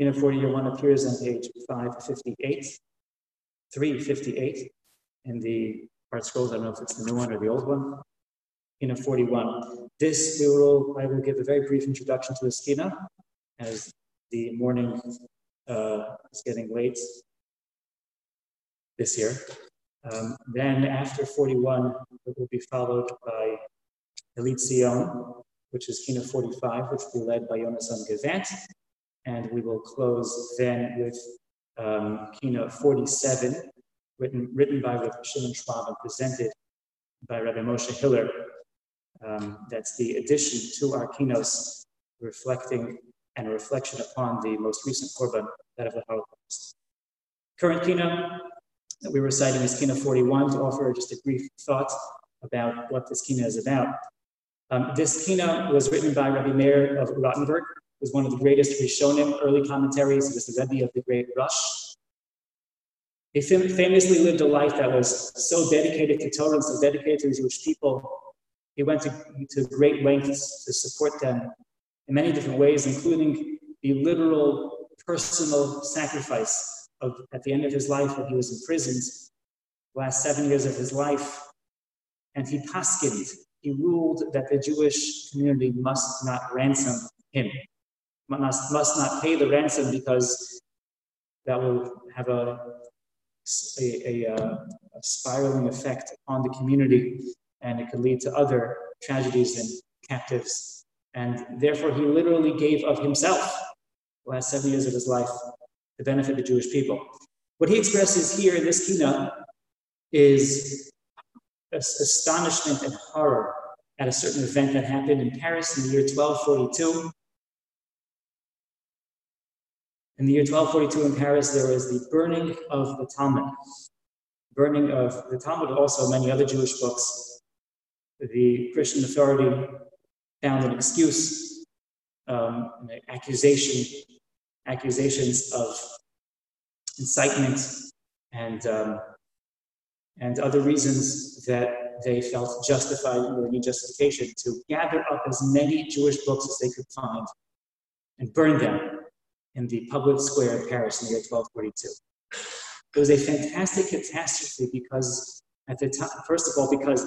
Kina 41 appears on page 558, 358 in the ArtScrolls. I don't know if it's the new one or the old one. Kina 41. This we will, I will give a very brief introduction to this kina as the morning uh, is getting late this year. Um, then after 41, it will be followed by Elitzion, which is Kina 45, which will be led by Yonasan Gevant. And we will close then with um, Kina 47, written, written by Rabbi Shimon Schwab and presented by Rabbi Moshe Hiller. Um, that's the addition to our kinos, reflecting and a reflection upon the most recent Churban, that of the Holocaust. Current kina that we were reciting is Kina 41 to offer just a brief thought about what this Kina is about. Um, this Kina was written by Rabbi Meir of Rothenburg, was one of the greatest Rishonim, early commentaries. He was the Rebbe of the great Rosh. He fam- famously lived a life that was so dedicated to Torah and so dedicated to the Jewish people. He went to, to great lengths to support them in many different ways, including the literal personal sacrifice of, at the end of his life when he was imprisoned, the last seven years of his life, and he paskined, he ruled that the Jewish community must not ransom him, must, must not pay the ransom because that will have a, a, a, uh, a spiraling effect on the community and it could lead to other tragedies and captives. And therefore, he literally gave of himself the last seven years of his life to benefit the Jewish people. What he expresses here in this keynote is astonishment and horror at a certain event that happened in Paris in the year 1242. In the year 1242 in Paris, there was the burning of the Talmud, burning of the Talmud, also many other Jewish books. The Christian authority found an excuse, um, an accusation accusations of incitement and, um, and other reasons that they felt justified or any justification to gather up as many Jewish books as they could find and burn them in the public square in Paris in the year 1242. It was a fantastic catastrophe because, at the time, first of all, because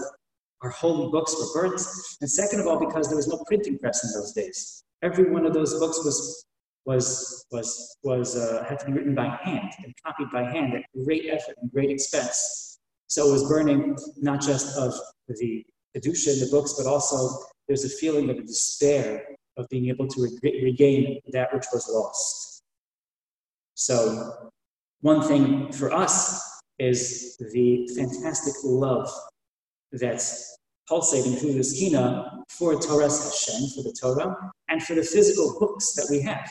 our holy books were burnt, and second of all, because there was no printing press in those days. Every one of those books was was, was, was uh, had to be written by hand and copied by hand at great effort and great expense. So it was burning not just of the Kedusha in the books, but also there's a feeling of despair of being able to re- regain that which was lost. So one thing for us is the fantastic love that's pulsating through the skina for Torah Hashem, for the Torah, and for the physical books that we have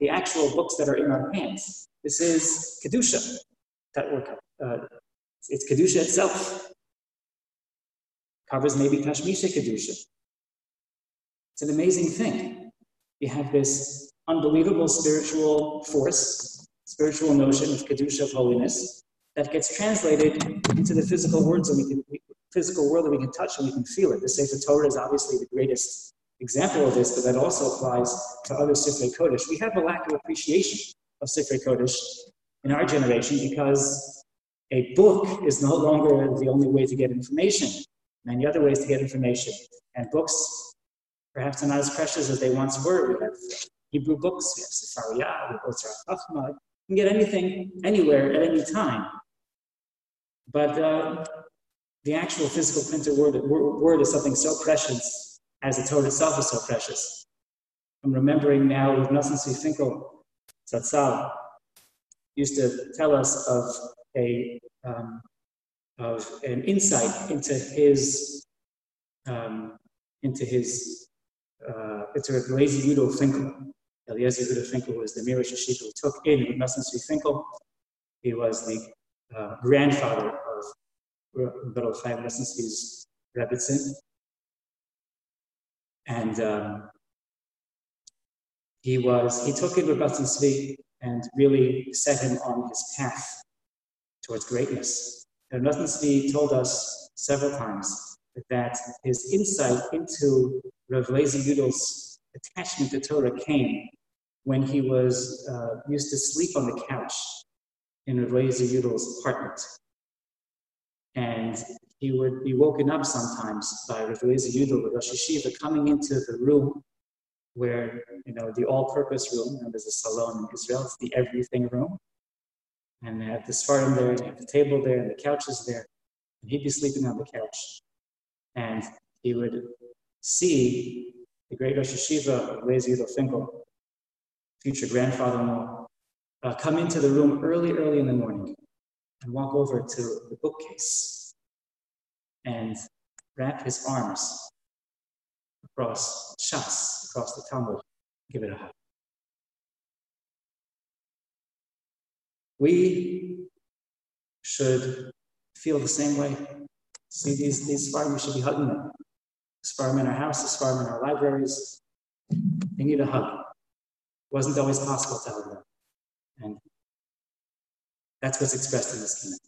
the actual books that are in our hands. This is Kedusha. That work, uh, it's Kedusha itself. Covers maybe Tashmisha Kedusha. It's an amazing thing. We have this unbelievable spiritual force, spiritual notion of Kedusha, of holiness, that gets translated into the physical words and we can, physical world that we can touch and we can feel it. The Sefer Torah is obviously the greatest example of this, but that also applies to other Sifrei Kodesh. We have a lack of appreciation of Sifrei Kodesh in our generation because a book is no longer the only way to get information. Many other ways to get information. And books, perhaps are not as precious as they once were. We have Hebrew books, we have Sefaria, we have Otzar. You can get anything, anywhere, at any time. But uh, the actual physical printed word, word is something so precious as the Torah itself is so precious. I'm remembering now with Nosson Tzvi Finkel, used to tell us of a um, of an insight into his um, into his uh, into Eliezer Yudel Finkel. Eliezer Yudel Finkel was the Mirish Yeshiva who took in Tzvi Finkel. He was the uh, grandfather of Little Chaim Tzvi's Rebbitzin. And um, he was, he took in Rabbi Tzvi and really set him on his path towards greatness. And Rabbi told us several times that his insight into Rav Leizer Yudel's attachment to Torah came when he was uh, used to sleep on the couch in Rav Leizer Yudel's apartment. And he would be woken up sometimes by Rav Leizer Yudel, the Rosh coming into the room where, you know, the all-purpose room, and there's a salon in Israel, it's the everything room. And they have the Sfarim there, they have the table there, and the couch is there. And he'd be sleeping on the couch. And he would see the great Rosh Yeshiva, Leizer Finkel, future grandfather-in-law, uh, come into the room early, early in the morning and walk over to the bookcase and wrap his arms across Shas, across the Talmud, give it a hug. We should feel the same way. See, these, these firemen should be hugging them. This in our house, this fireman in our libraries. They need a hug. It wasn't always possible to hug them. And that's what's expressed in this kingdom.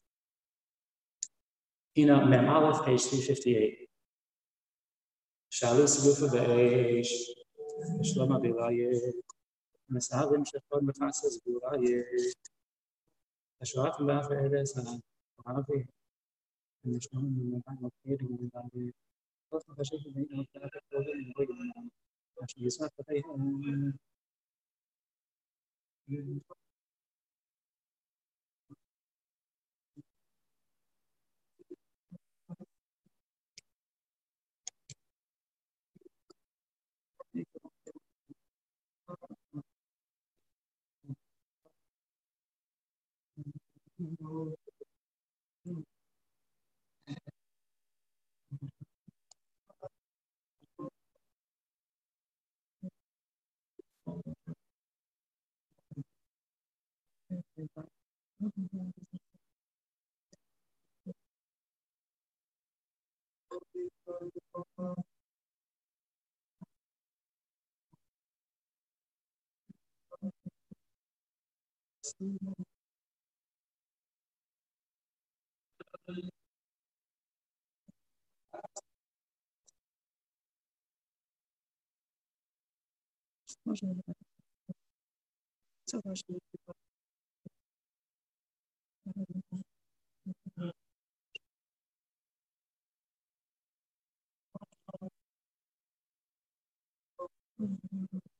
Kina Mem Aleph, page 358. Shalus Rufa Ve'esh, Shlom bilayet. Mesavim Shechon Mefasas Gulaye, Ashraf Ma'af Eres Ha'am, Dengan terus yang 这块是一个，嗯嗯嗯，嗯嗯嗯。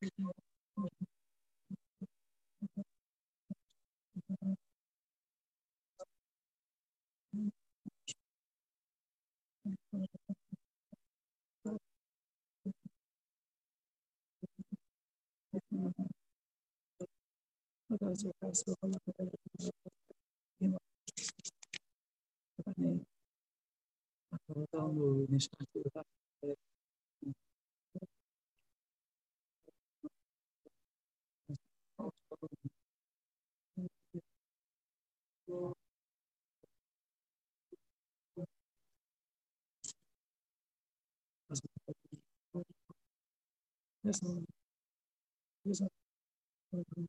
Download and start to Yes, yes, Thank you.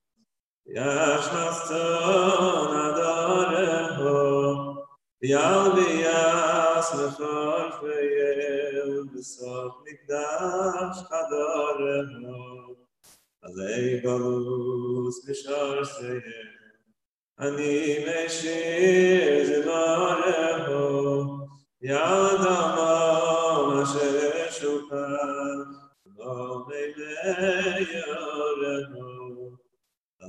יאַש נאַסט נאָ דאָר הו יאָל די יאַס נאָר פייל סאָך ניק דאַש אז איי גאַלוס בישאר זיי אני מיישי זיי נאָר הו יאָ דאָמא מאַשע שוקן נאָ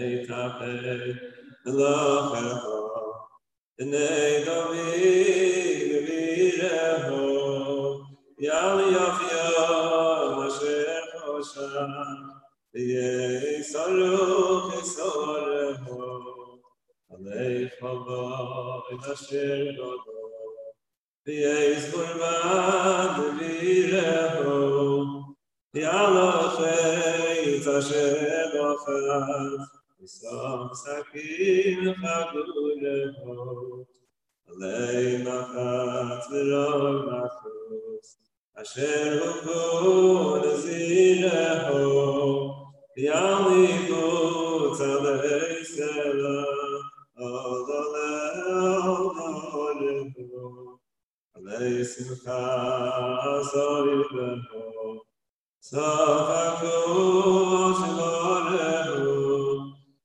להתאפק אלוהיו, בני דוד ובירהו, יל יפיו אשר חושן, ויסרו כסורהו, עלי חבוי אשר גודו, ויש קורבן דבירהו, יאלוכי תשב אחת, Sam sakin khadul hot lei na khat rov na khos asher kod zir ho yam i go tsadei sela odol odol ho sim kha azol ben sa khos lo le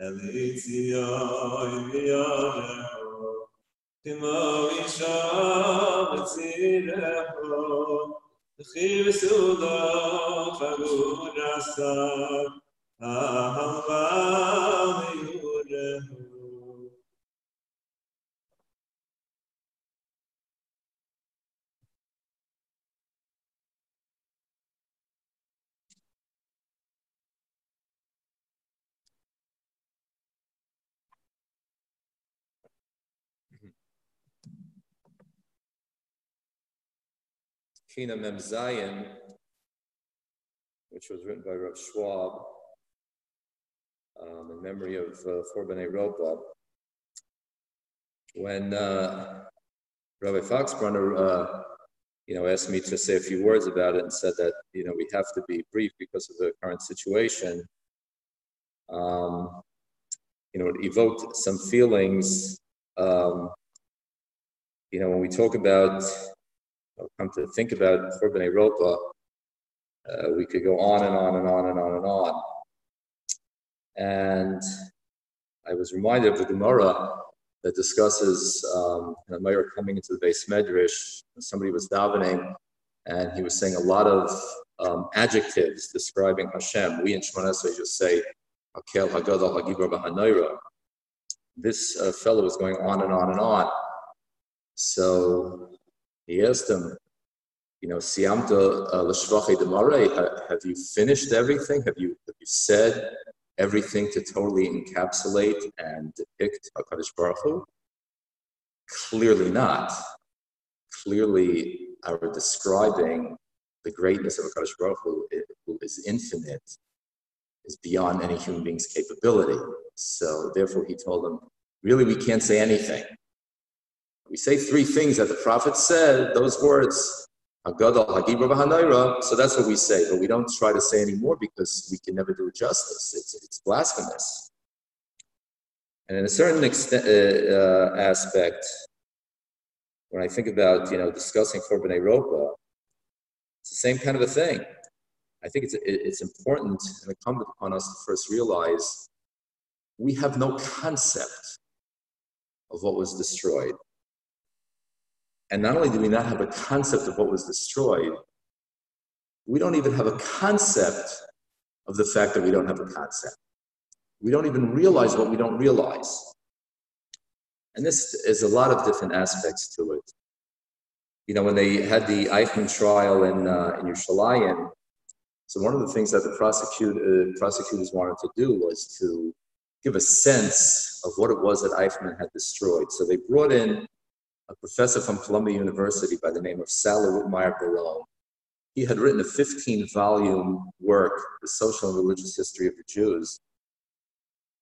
אלי ציון ויורהו, כמו אישה מצירהו, וכי בסודו חגור עשה, אהבה Kina Mem Zayin, which was written by Rav Schwab um, in memory of uh, Four B'nai Ropa. When uh, Rabbi Foxbrunner, uh, you know, asked me to say a few words about it and said that, you know, we have to be brief because of the current situation, um, you know, it evoked some feelings. Um, you know, when we talk about come to think about for B'nai Ropa, uh, we could go on and on and on and on and on. And I was reminded of the Gemara that discusses um, a mayor coming into the beis medrash. Somebody was davening, and he was saying a lot of um, adjectives describing Hashem. We in Shemona just say, Hakel Hagadol Bahanoira. This uh, fellow was going on and on and on. So he asked him, you know, Siamta uh, Lashvache Demare, have you finished everything? Have you, have you said everything to totally encapsulate and depict HaKadosh Baruch Hu? Clearly not. Clearly, our describing the greatness of HaKadosh Baruch Hu, who is infinite, is beyond any human being's capability. So therefore, he told them, really, we can't say anything. We say three things that the prophet said, those words, so that's what we say, but we don't try to say anymore because we can never do it justice. It's, it's blasphemous. And in a certain extent, uh, uh, aspect, when I think about you know discussing Churban Europa, it's the same kind of a thing. I think it's it's important and incumbent upon us to first realize we have no concept of what was destroyed. And not only do we not have a concept of what was destroyed, we don't even have a concept of the fact that we don't have a concept. We don't even realize what we don't realize. And this is a lot of different aspects to it. You know, when they had the Eichmann trial in, uh, in Yerushalayim, so one of the things that the prosecute, uh, prosecutors wanted to do was to give a sense of what it was that Eichmann had destroyed. So they brought in a professor from Columbia University by the name of Salo Wittmayer Baron. He had written a 15 volume work, The Social and Religious History of the Jews,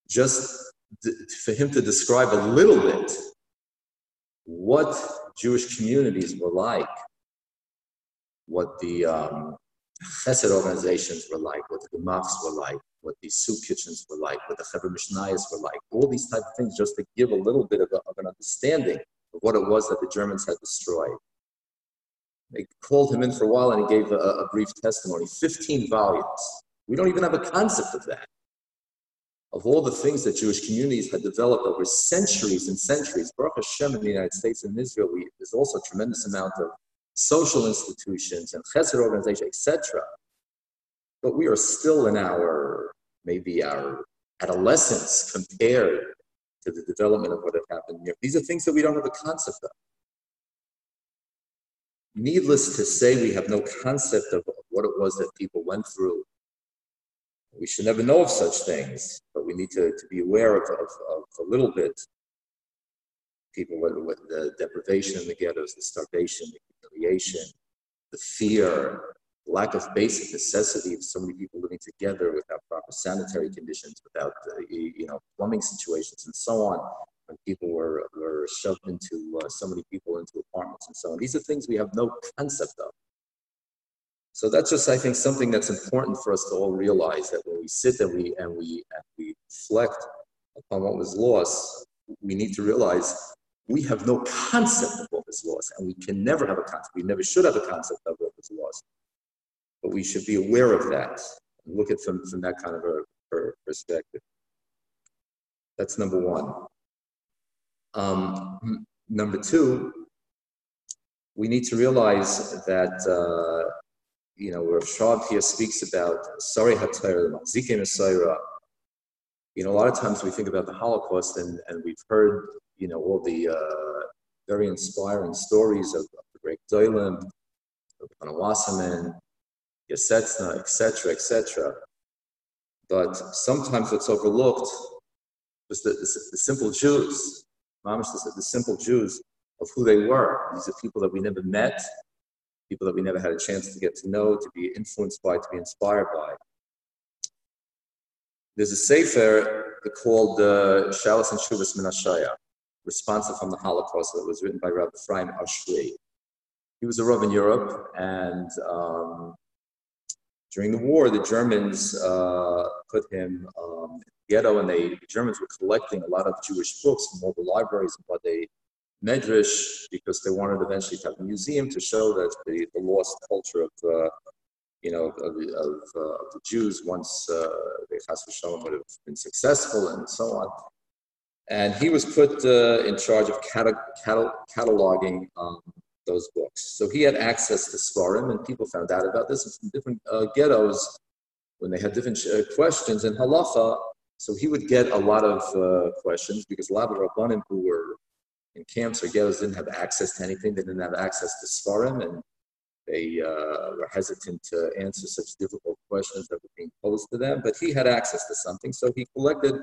just for him to describe a little bit what Jewish communities were like, what the um, chesed organizations were like, what the gemachs were like, what the soup kitchens were like, what the Chevra Mishnayos were like, all these type of things, just to give a little bit of, a, of an understanding what it was that the Germans had destroyed. They called him in for a while and he gave a, a brief testimony, 15 volumes. We don't even have a concept of that. Of all the things that Jewish communities had developed over centuries and centuries, Baruch Hashem in the United States and Israel, we, there's also a tremendous amount of social institutions and chesed organizations, etc. But we are still in our, maybe our adolescence compared to the development of what had happened here. These are things that we don't have a concept of. Needless to say, we have no concept of what it was that people went through. We should never know of such things, but we need to, to be aware of, of, of a little bit people with, with the deprivation in the ghettos, the starvation, the humiliation, the fear, lack of basic necessity of so many people living together without proper sanitary conditions, without uh, you know plumbing situations, and so on. When people were were shoved into uh, so many people into apartments and so on, these are things we have no concept of. So that's just, I think, something that's important for us to all realize that when we sit and we and we and we reflect upon what was lost, we need to realize we have no concept of what was lost, and we can never have a concept. We never should have a concept of what was lost but we should be aware of that and look at them from that kind of a, perspective. That's number one. Um, number two, we need to realize that, uh, you know, where Shab here speaks about Sari Messiah, you know, a lot of times we think about the Holocaust and, and we've heard, you know, all the uh, very inspiring stories of, of the great Doilim, of Wasserman, Yasetzna, etc., etc. But sometimes what's overlooked was the, the, the simple Jews, Mamish, the, the simple Jews of who they were. These are people that we never met, people that we never had a chance to get to know, to be influenced by, to be inspired by. There's a sefer called uh, and Shuvas Menashaya, responsive from the Holocaust, that was written by Rabbi Ephraim Oshry. He was a rabbi in Europe, and um, during the war, the Germans uh, put him um, in the ghetto, and they, the Germans were collecting a lot of Jewish books from all the libraries and what they medrash because they wanted eventually to have a museum to show that the, the lost culture of uh, you know of, of, uh, of, the Jews once uh, the Chas would have been successful and so on. And he was put uh, in charge of cata- cata- cataloging um, those books. So he had access to Sforim, and people found out about this in different uh, ghettos when they had different uh, questions in halacha. So he would get a lot of uh, questions because a lot of rabbanim who were in camps or ghettos didn't have access to anything. They didn't have access to Sforim, and they uh, were hesitant to answer such difficult questions that were being posed to them. But he had access to something, so he collected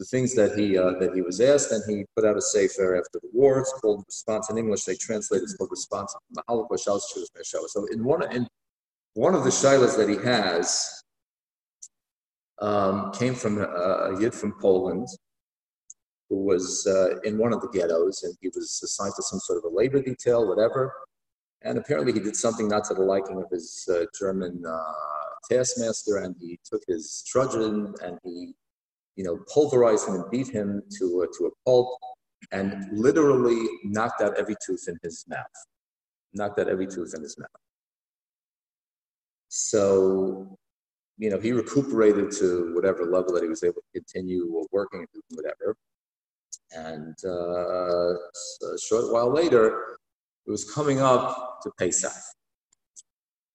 the things that he uh, that he was asked, and he put out a sefer after the war. It's called Responsa in English. They translate it called Responsa from the Holocaust. So in one in one of the shilas that he has um, came from a, a yid from Poland who was uh, in one of the ghettos, and he was assigned to some sort of a labor detail, whatever. And apparently, he did something not to the liking of his uh, German uh, taskmaster, and he took his trudgeon and he you know, pulverized him and beat him to, to a pulp and literally knocked out every tooth in his mouth. Knocked out every tooth in his mouth. So, you know, he recuperated to whatever level that he was able to continue working and whatever. And uh, a short while later, it was coming up to Pesach.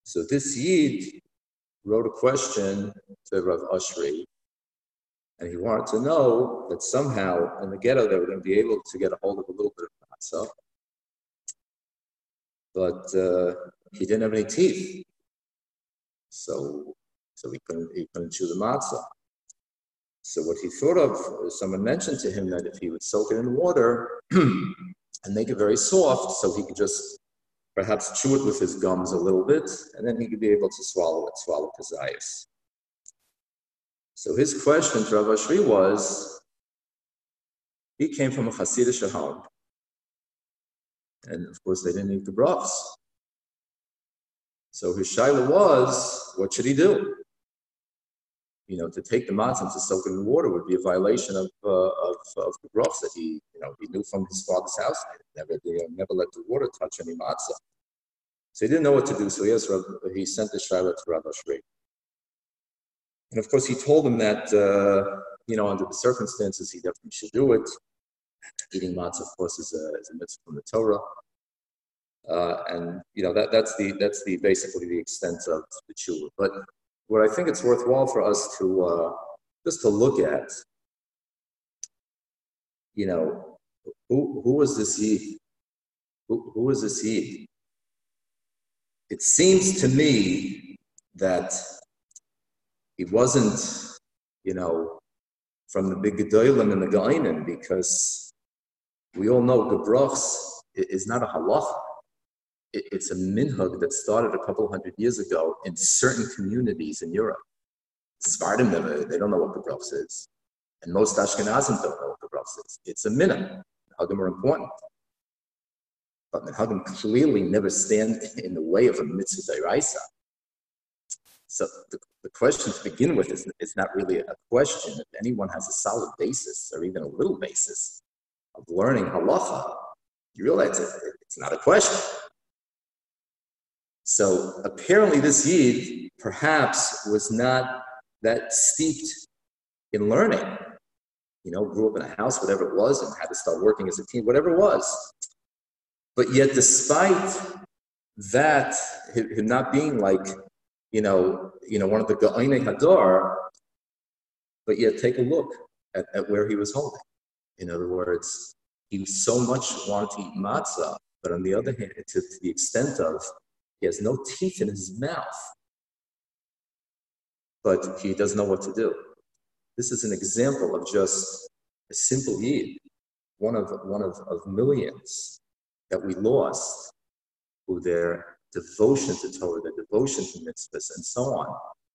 So this Yid wrote a question to Rav Oshry and he wanted to know that somehow in the ghetto they were going to be able to get a hold of a little bit of matzah. But uh, he didn't have any teeth. So, so he couldn't, he couldn't chew the matzah. So what he thought of, someone mentioned to him that if he would soak it in water and make it very soft, so he could just perhaps chew it with his gums a little bit, and then he could be able to swallow it, swallow kazayas. So his question to Rav Oshry was, he came from a Hasidic home. And of course, they didn't eat the brachs. So his shaila was, what should he do? You know, to take the matzah and to soak it in water would be a violation of, uh, of, of the brachs that he, you know, he knew from his father's house. Never, you know, never let the water touch any matzah. So he didn't know what to do. So he, he sent the shaila to Rav Oshry. And of course, he told him that, uh, you know, under the circumstances, he definitely should do it. Eating matzah, of course, is a, is a mitzvah from the Torah. Uh, and, you know, that, that's, the, that's the basically the extent of the tshuva. But what I think it's worthwhile for us to uh, just to look at, you know, who, who was this he? Who, who was this he? It seems to me that he wasn't, you know, from the big Gedolim and the Gainim because we all know Gebrachs is not a halacha. It's a minhag that started a couple hundred years ago in certain communities in Europe. Sephardim, they don't know what Gebrachs is. And most Ashkenazim don't know what Gebrachs is. It's a minhag. Hagim are important. But Minhagim clearly never stand in the way of a mitzvah deraisa. So the, the question to begin with is, is not really a question. If anyone has a solid basis or even a little basis of learning halacha, you realize it, it's not a question. So apparently, this Yid perhaps was not that steeped in learning. You know, grew up in a house, whatever it was, and had to start working as a teen, whatever it was. But yet, despite that, him not being like you know, you know, one of the Ga'ine Hadar, but yet take a look at, at where he was holding. In other words, he so much wanted to eat matzah, but on the other hand, to, to the extent of he has no teeth in his mouth, but he doesn't know what to do. This is an example of just a simple Yid, one of one of, of millions that we lost, who their devotion to Torah, their devotion to mitzvahs, and so on.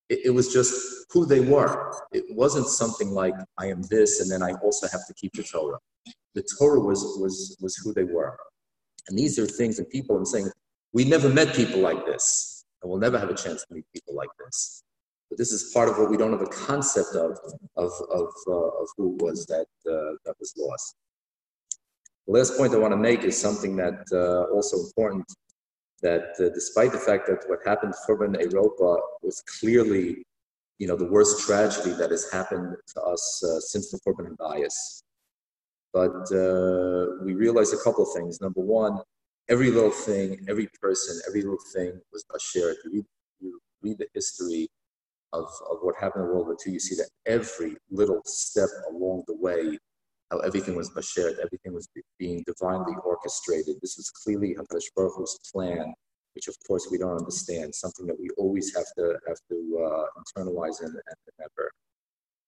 It, it, was just who they were. It wasn't something like I am this, and then I also have to keep the Torah. The Torah was was was who they were, and these are things that people. I'm saying we never met people like this, and we'll never have a chance to meet people like this. But this is part of what we don't have a concept of of of, uh, of who was that uh, that was lost. The last point I want to make is something that uh, also important that uh, despite the fact that what happened to Churban Europa was clearly, you know, the worst tragedy that has happened to us uh, since the Churban Bayis, but uh, we realized a couple of things. Number one, every little thing, every person, every little thing was shared. You read, you read the history of, of what happened in World War II, you see that every little step along the way, how everything was bashert, everything was being divinely orchestrated. This was clearly HaKadosh Baruch Hu's plan, which of course we don't understand, something that we always have to have to uh, internalize and, and remember.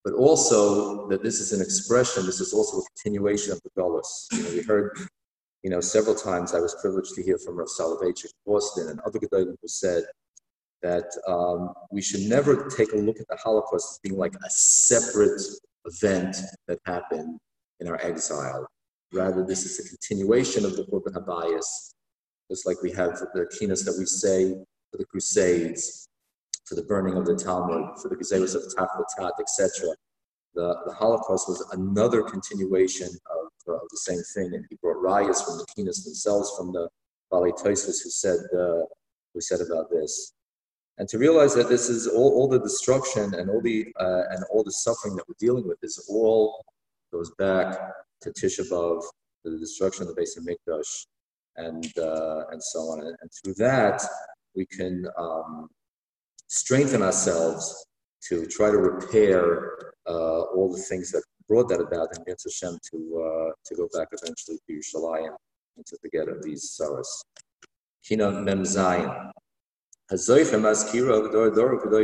But also that this is an expression, this is also a continuation of the Golus. You know, we heard, you know, several times I was privileged to hear from Rav Soloveitchik Boston and other Gedolim who said that um, we should never take a look at the Holocaust as being like a separate event that happened in our exile. Rather, this is a continuation of the Churban Habayis, just like we have the kinos that we say for the Crusades, for the burning of the Talmud, for the Gezeros of Taflatat, etc. The, the Holocaust was another continuation of, uh, of the same thing, and he brought riots from the kinos themselves, from the Bali who said uh, who said about this and to realize that this is all, all the destruction and all the uh, and all the suffering that we're dealing with is all goes back to Tisha B'av, the destruction of the Beis Hamikdash, and uh, and so on. And, and, through that, we can um, strengthen ourselves to try to repair uh, all the things that brought that about, and get Hashem to uh, to go back eventually to Yerushalayim and to forget of these sorrows. Kina Mem Zayin.